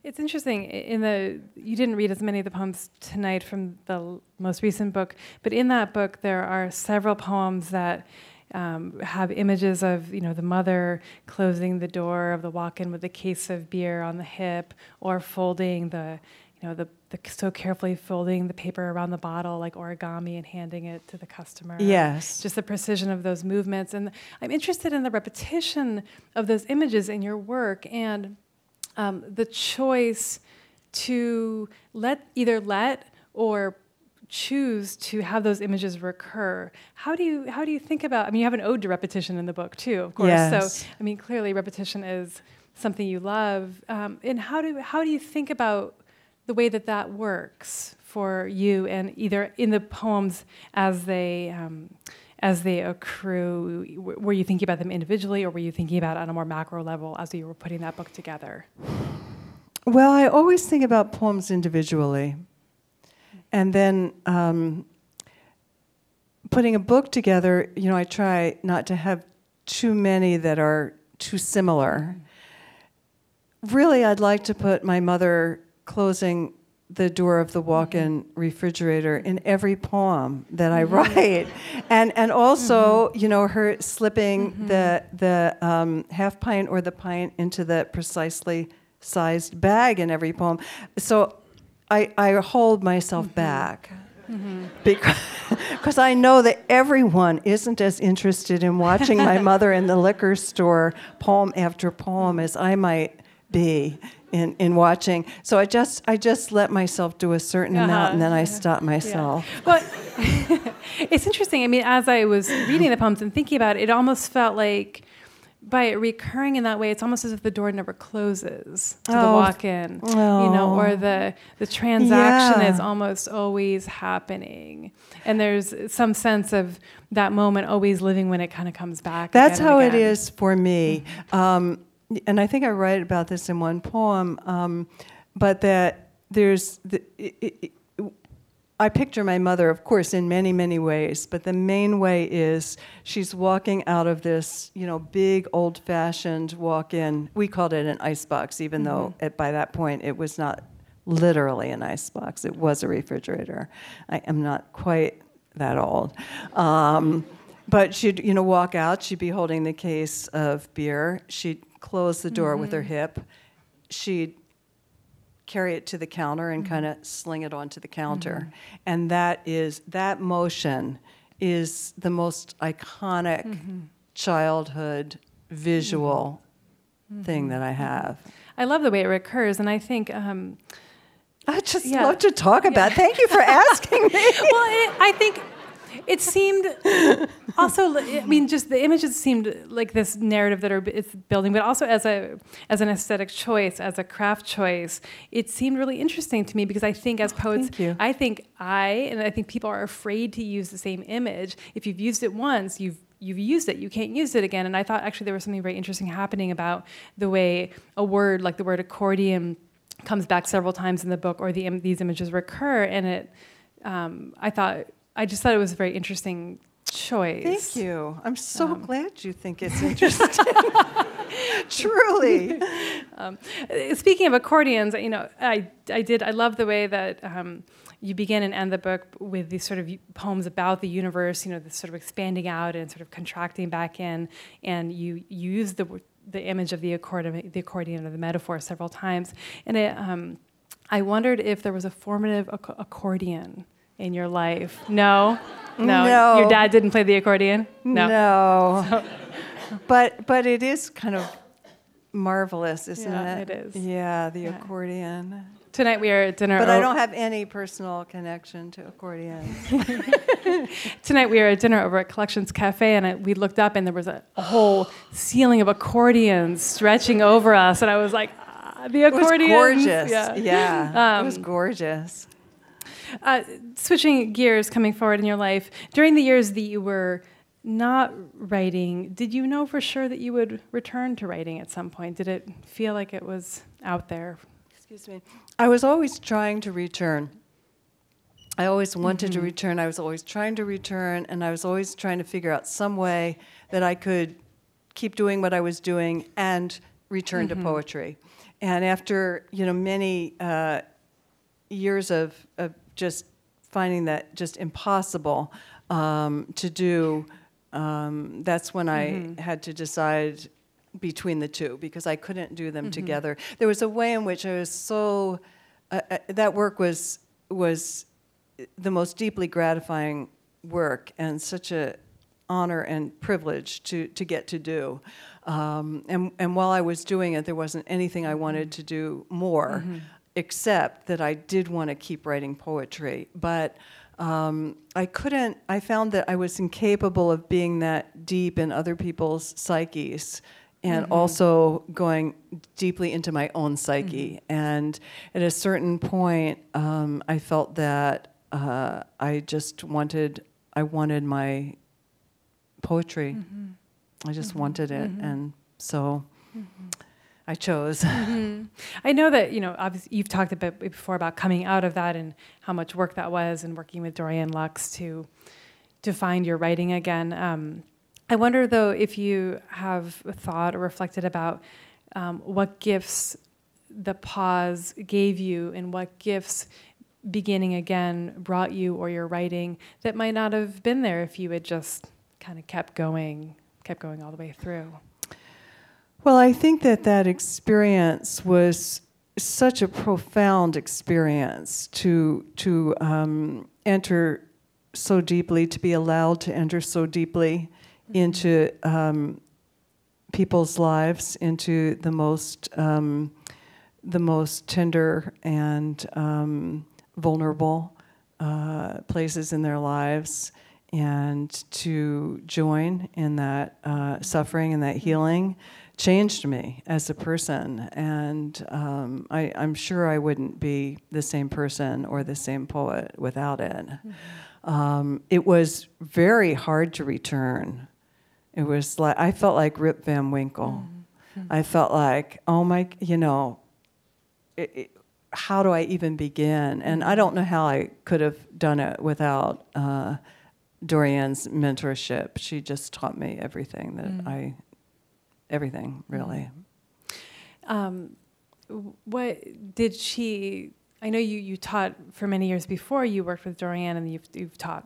It's interesting. In the you didn't read as many of the poems tonight from the l- most recent book, but in that book there are several poems that um, have images of you know the mother closing the door of the walk-in with a case of beer on the hip, or folding the you know the, the so carefully folding the paper around the bottle like origami and handing it to the customer. Yes. just the precision of those movements, and I'm interested in the repetition of those images in your work and um, the choice to let either let or choose to have those images recur. How do you how do you think about? I mean, you have an ode to repetition in the book too, of course. Yes. So I mean, clearly repetition is something you love. Um, and how do how do you think about the way that that works for you and either in the poems as they um, as they accrue w- were you thinking about them individually or were you thinking about it on a more macro level as you were putting that book together Well, I always think about poems individually. And then um, putting a book together, you know, I try not to have too many that are too similar. Mm-hmm. Really, I'd like to put my mother closing the door of the walk-in mm-hmm. refrigerator in every poem that I mm-hmm. write, and and also you know her slipping the the um, half pint or the pint into the precisely sized bag in every poem. So I I hold myself mm-hmm. back mm-hmm. because because I know that everyone isn't as interested in watching my mother in the liquor store poem after poem as I might be in, in watching. So I just I just let myself do a certain uh-huh. amount and then I stop myself. Well, it's interesting. I mean, as I was reading the poems and thinking about it, it almost felt like by it recurring in that way, it's almost as if the door never closes to the Oh, walk-in, you know, or oh. the the transaction is almost always happening, and there's some sense of that moment always living when it kind of comes back. That's how it is for me. Um, and I think I write about this in one poem, um, but that there's, the, it, it, I picture my mother, of course, in many, many ways, but the main way is she's walking out of this, you know, big old fashioned walk in. We called it an icebox, even though at, by that point it was not literally an icebox, it was a refrigerator. I am not quite that old. Um, but she'd, you know, walk out, she'd be holding the case of beer, she'd close the door with her hip, she'd carry it to the counter and mm-hmm. kind of sling it onto the counter. Mm-hmm. And that is that motion is the most iconic mm-hmm. childhood visual thing that I have. I love the way it recurs, and I think. Um, I just Yeah. love to talk about. it. Thank you for asking me. well, it, I think it seemed also. I mean, just the images seemed like this narrative that are it's building, but also as a as an aesthetic choice, as a craft choice, it seemed really interesting to me because I think as poets, thank you. I think I and I think people are afraid to use the same image. If you've used it once, you've you've used it. You can't use it again. And I thought actually there was something very interesting happening about the way a word like the word accordion comes back several times in the book, or the Im- these images recur, and it. Um, I thought I just thought it was a very interesting choice. Thank you. I'm so glad you think it's interesting. Truly. Um, speaking of accordions, you know, I, I did, I love the way that um, you begin and end the book with these sort of poems about the universe, you know, this sort of expanding out and sort of contracting back in, and you, you use the, the image of the accordion, the accordion or the metaphor several times. And it, um, I wondered if there was a formative ac- accordion in your life. No? No. No. Your dad didn't play the accordion? No. but but it is kind of marvelous, isn't Yeah, it? it is. Yeah, the Yeah. accordion. Tonight we are at dinner. But I o- don't have any personal connection to accordions. Tonight we are at dinner over at Collections Cafe, and I, we looked up, and there was a, a whole ceiling of accordions stretching over us, and I was like, ah, the It was gorgeous. Yeah. Yeah, it was Um, gorgeous. Uh, switching gears, coming forward in your life, during the years that you were not writing, did you know for sure that you would return to writing at some point? Did it feel like it was out there? Excuse me. I was always trying to return. I always wanted to return. I was always trying to return, and I was always trying to figure out some way that I could keep doing what I was doing and return to poetry. And after you know many uh, years of, of just finding that just impossible um, to do, um, that's when I had to decide between the two because I couldn't do them together. There was a way in which I was so uh, uh, that work was was the most deeply gratifying work and such a honor and privilege to, to get to do. Um, and, and while I was doing it, there wasn't anything I wanted to do more, except that I did want to keep writing poetry. But um, I couldn't, I found that I was incapable of being that deep in other people's psyches and also going deeply into my own psyche. And at a certain point, um, I felt that uh, I just wanted, I wanted my poetry. I just wanted it, and so I chose. I know that you know. Obviously, you've talked a bit before about coming out of that and how much work that was, and working with Dorianne Laux to to find your writing again. Um, I wonder though if you have thought or reflected about um, what gifts the pause gave you, and what gifts beginning again brought you or your writing that might not have been there if you had just kind of kept going, kept going all the way through. Well, I think that that experience was such a profound experience to to um, enter so deeply, to be allowed to enter so deeply into um, people's lives, into the most um, the most tender and um, vulnerable uh, places in their lives, and to join in that uh, suffering and that healing changed me as a person. And um, I, I'm sure I wouldn't be the same person or the same poet without it. Um, it was very hard to return. It was like I felt like Rip Van Winkle. I felt like, oh my, you know, it, it, how do I even begin? And I don't know how I could have done it without uh, Dorianne's mentorship. She just taught me everything that I, everything mm-hmm. really. Um, what did she? I know you, you taught for many years before you worked with Dorianne, and you've, you've taught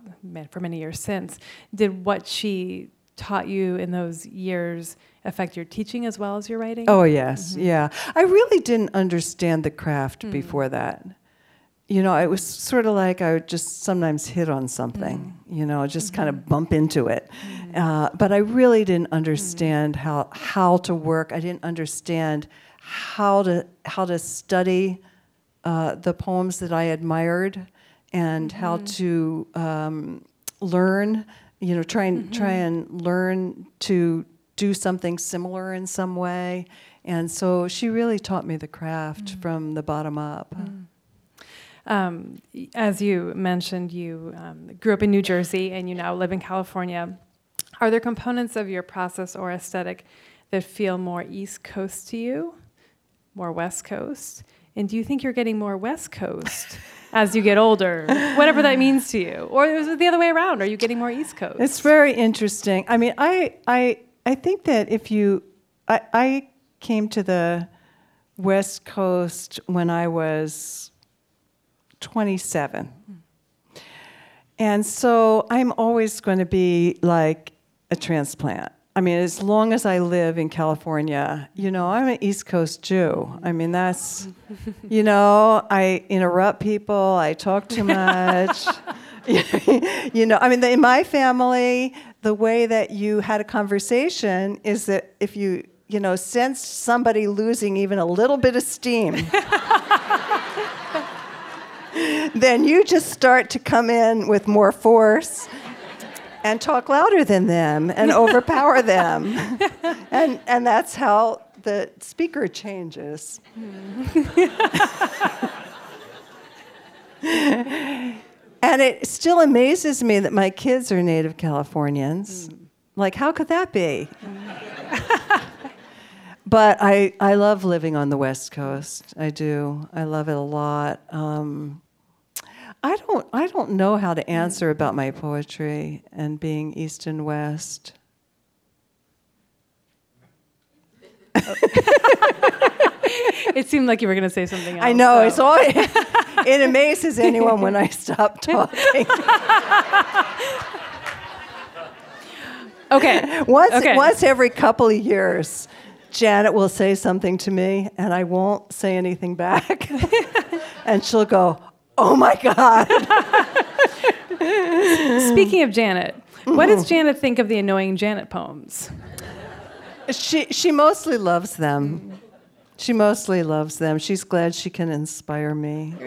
for many years since. Did what she taught you in those years affect your teaching as well as your writing? Oh yes, mm-hmm. yeah. I really didn't understand the craft hmm. before that. You know, it was sort of like I would just sometimes hit on something. Mm. You know, just kind of mm-hmm. bump into it. Mm-hmm. Uh, but I really didn't understand mm-hmm. how how to work. I didn't understand how to how to study uh, the poems that I admired and how to um, learn. You know, try and try and learn to do something similar in some way. And so she really taught me the craft mm. from the bottom up. Mm. Um, as you mentioned, you um, grew up in New Jersey and you now live in California. Are there components of your process or aesthetic that feel more East Coast to you, more West Coast? And do you think you're getting more West Coast as you get older, whatever that means to you? Or is it the other way around? Are you getting more East Coast? It's very interesting. I mean, I I I think that if you I I came to the West Coast when I was 27. And so I'm always going to be like a transplant. I mean, as long as I live in California, you know, I'm an East Coast Jew. I mean, that's, you know, I interrupt people, I talk too much. you know, I mean, in my family, the way that you had a conversation is that if you, you know, sense somebody losing even a little bit of steam, then you just start to come in with more force and talk louder than them and overpower them. and, and that's how the speaker changes. and it still amazes me that my kids are native Californians. Like, how could that be? but I, I love living on the West Coast. I do. I love it a lot. Um, I don't I don't know how to answer about my poetry and being East and West. It seemed like you were going to say something else. I know so- it's always it amazes anyone when I stop talking. Okay. Once Okay. once every couple of years, Janet will say something to me and I won't say anything back. and she'll go, "Oh my god." Speaking of Janet, what Mm-hmm. does Janet think of the annoying Janet poems? She she mostly loves them. She mostly loves them. She's glad she can inspire me.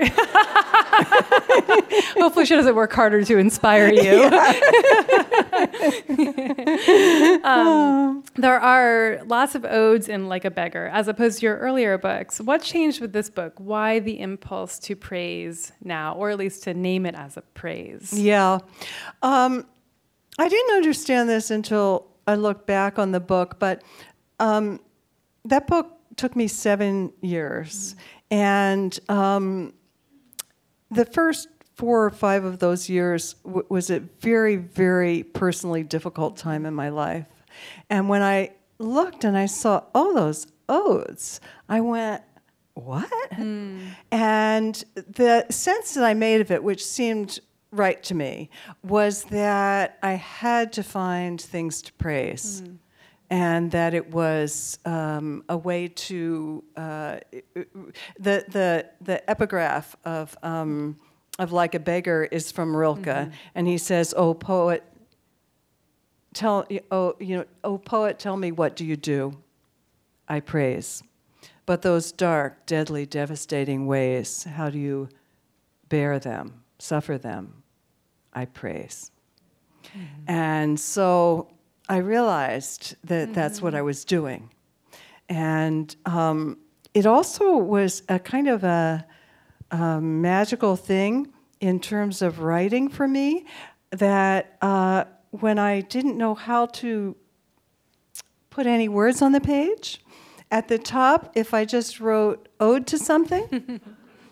Hopefully, she doesn't work harder to inspire you. um, there are lots of odes in Like a Beggar, as opposed to your earlier books. What changed with this book? Why the impulse to praise now, or at least to name it as a praise? Yeah. Um, I didn't understand this until I looked back on the book, but um, that book took me seven years. And um, the first four or five of those years w- was a very, very personally difficult time in my life. And when I looked and I saw all those odes, I went, what? And the sense that I made of it, which seemed right to me, was that I had to find things to praise. And that it was um, a way to uh, the the the epigraph of um, of like a beggar is from Rilke, and he says, "Oh poet, tell oh you know oh poet, tell me what do you do? I praise, but those dark, deadly, devastating ways, how do you bear them, suffer them? I praise." And so I realized that that's what I was doing. And um, it also was a kind of a, a magical thing in terms of writing for me that uh, when I didn't know how to put any words on the page, at the top, if I just wrote ode to something,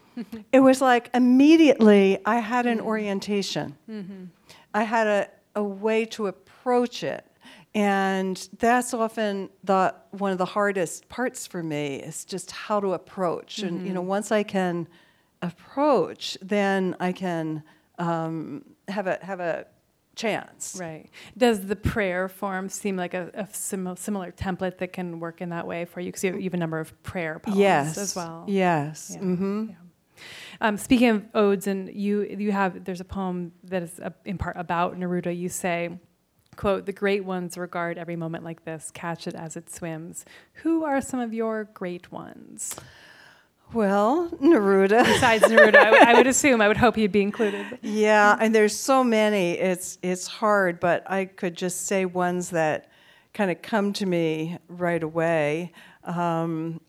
it was like immediately I had an orientation. I had a, a way to approach it. And that's often the one of the hardest parts for me is just how to approach. And you know, once I can approach, then I can um, have a have a chance. Right. Does the prayer form seem like a, a similar, similar template that can work in that way for you? Because you have a number of prayer poems Yes. as well. Yes. Yeah. hmm Yeah. Um, speaking of odes, and you you have there's a poem that is uh in part about Neruda. You say, "quote The great ones regard every moment like this, catch it as it swims." Who are some of your great ones Well, Neruda. besides Neruda? I, would- assume. I would hope he'd be included. Yeah, and there's so many. It's it's hard, but I could just say ones that kind of come to me right away. Um,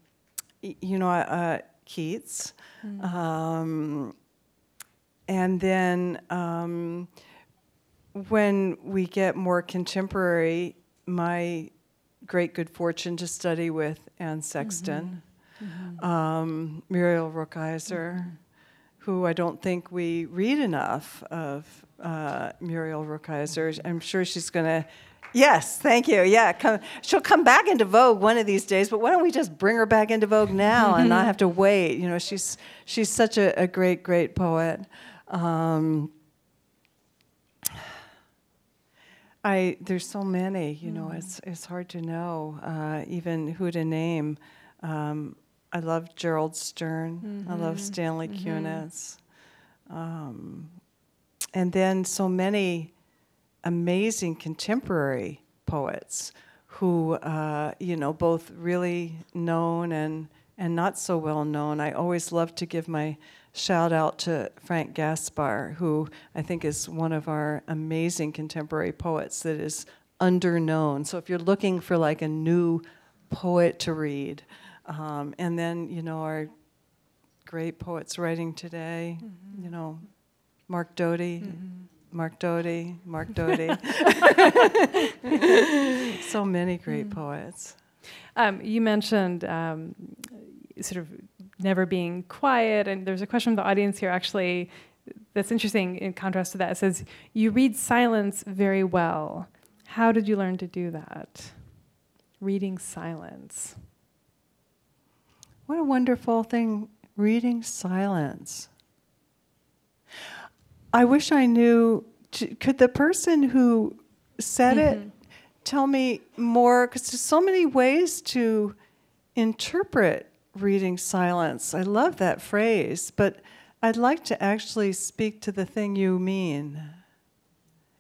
you know, uh, Keats, um, and then um, when we get more contemporary, my great good fortune to study with Anne Sexton, um, Muriel Rukeyser who I don't think we read enough of uh, Muriel Rukeyser. I'm sure she's going to. Yes, thank you. Yeah, come, she'll come back into vogue one of these days. But why don't we just bring her back into vogue now and not have to wait? You know, she's she's such a, a great, great poet. Um, I there's so many. You know, it's it's hard to know uh, even who to name. Um, I love Gerald Stern. I love Stanley Kunitz. Um, and then so many amazing contemporary poets who, uh, you know, both really known and, and not so well known. I always love to give my shout out to Frank Gaspar, who I think is one of our amazing contemporary poets that is underknown. So if you're looking for like a new poet to read, um, and then you know our great poets writing today, mm-hmm. you know, Mark Doty. Mm-hmm. Mark Doty, Mark Doty. so many great mm. poets. Um, you mentioned um, sort of never being quiet, and there's a question from the audience here actually that's interesting in contrast to that. It says, You read silence very well. How did you learn to do that? Reading silence. What a wonderful thing, reading silence. I wish I knew. Could the person who said mm-hmm. it tell me more? Because there's so many ways to interpret reading silence. I love that phrase, but I'd like to actually speak to the thing you mean.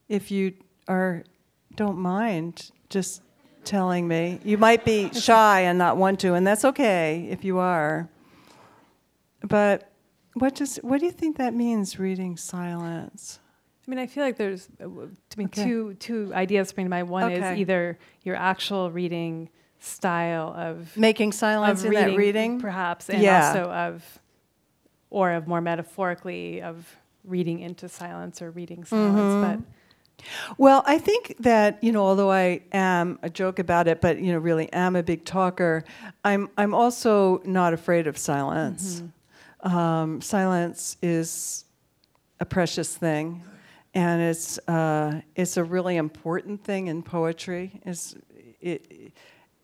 If you are don't mind just telling me. You might be shy and not want to, and that's okay if you are. But what does what do you think that means reading silence? I mean, I feel like there's uh, to me okay. two two ideas spring to mind. One okay. is either your actual reading style of making silence of in reading, that reading, perhaps, and yeah. also of, or of more metaphorically of reading into silence or reading silence. Mm-hmm. But well, I think that you know, although I am a joke about it, but you know, really am a big talker. I'm I'm also not afraid of silence. Mm-hmm. Um, silence is a precious thing, and it's uh, it's a really important thing in poetry. Is it,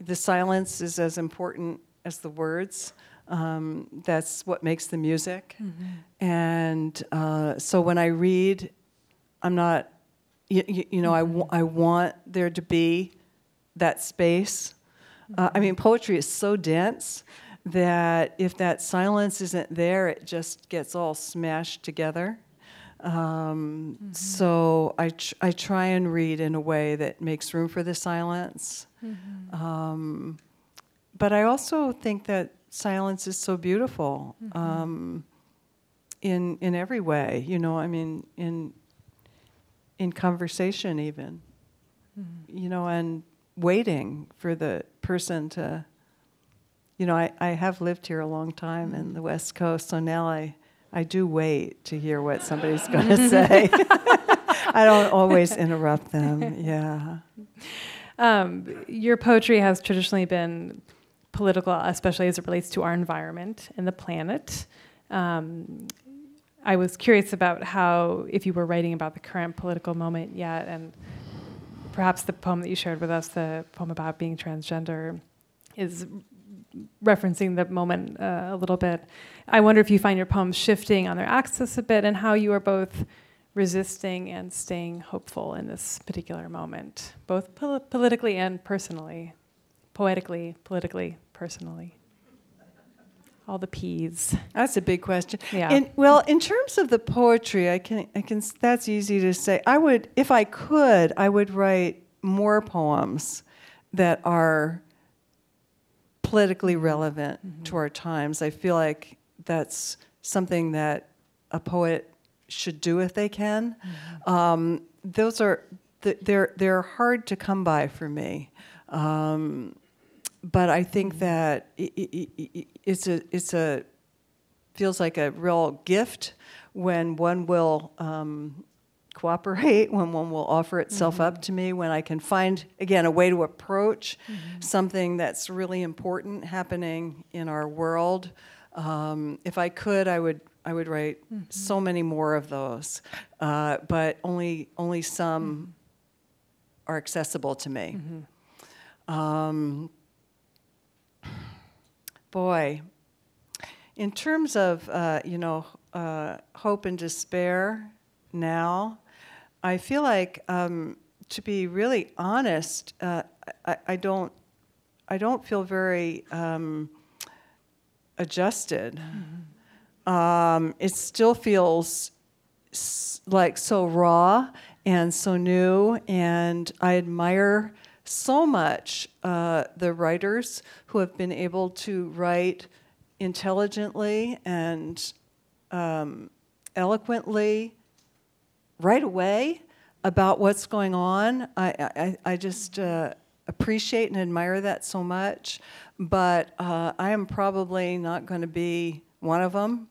the silence is as important as the words. Um, that's what makes the music. Mm-hmm. And uh, so when I read, I'm not you, you, know, mm-hmm. I, w- I want there to be that space. Uh, I mean, poetry is so dense that if that silence isn't there, it just gets all smashed together. Um, mm-hmm. So I, tr- I try and read in a way that makes room for the silence. Mm-hmm. Um, but I also think that silence is so beautiful mm-hmm. um, in in every way. You know, I mean, in in conversation even mm-hmm. you know and waiting for the person to you know I, I have lived here a long time mm-hmm. in the west coast so now i i do wait to hear what somebody's going to say. I don't always interrupt them yeah. Um, your poetry has traditionally been political especially as it relates to our environment and the planet. Um, I was curious about how, if you were writing about the current political moment yet, and perhaps the poem that you shared with us, the poem about being transgender, is referencing the moment uh, a little bit. I wonder if you find your poems shifting on their axis a bit and how you are both resisting and staying hopeful in this particular moment, both pol- politically and personally, poetically, politically, personally all the P's? That's a big question. Yeah. In, well, in terms of the poetry, I can, I can. That's easy to say. I would, if I could, I would write more poems that are politically relevant mm-hmm. to our times. I feel like that's something that a poet should do if they can. Mm-hmm. Um, those are they're they're hard to come by for me. Um, but I think that it, it, it's a it's a feels like a real gift when one will um, cooperate, when one will offer itself mm-hmm. up to me, when I can find again a way to approach mm-hmm. something that's really important happening in our world. Um, if I could, I would I would write mm-hmm. so many more of those, uh, but only only some mm-hmm. are accessible to me. Mm-hmm. Um, boy, in terms of uh, you know uh, hope and despair now, I feel like um, to be really honest, uh, I, I, don't I don't feel very um, adjusted. Mm-hmm. Um, it still feels like so raw and so new, and I admire so much uh, the writers who have been able to write intelligently and um, eloquently right away about what's going on. I, I, I just uh, appreciate and admire that so much, but uh, I am probably not going to be one of them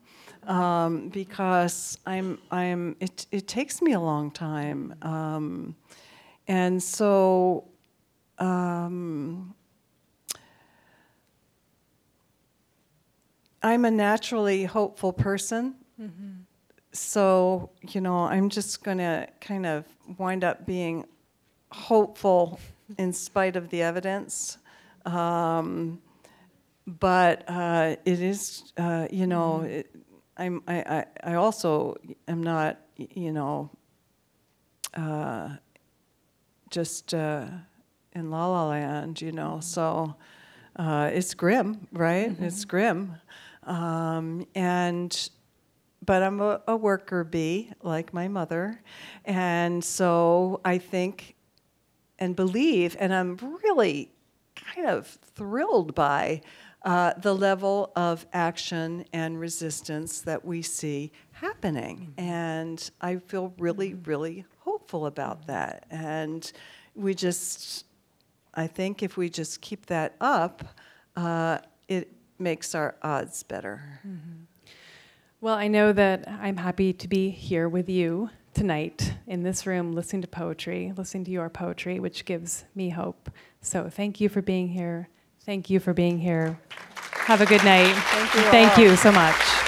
um, because I'm, I'm, it, it takes me a long time. Um, and so, um, I'm a naturally hopeful person. So, you know, I'm just going to kind of wind up being hopeful in spite of the evidence. Um, but uh, it is, uh, you know, it, I'm, I, I, I also am not, you know, uh, just uh, in La La Land, you know. So uh, it's grim, right? It's grim, um, and but I'm a, a worker bee, like my mother, and so I think and believe, and I'm really kind of thrilled by uh, the level of action and resistance that we see happening. And I feel really, really hopeful about that. And we just, I think if we just keep that up, uh, it makes our odds better. Well, I know that I'm happy to be here with you tonight in this room, listening to poetry, listening to your poetry, which gives me hope. So thank you for being here. Thank you for being here. Have a good night. Thank you Thank you so much.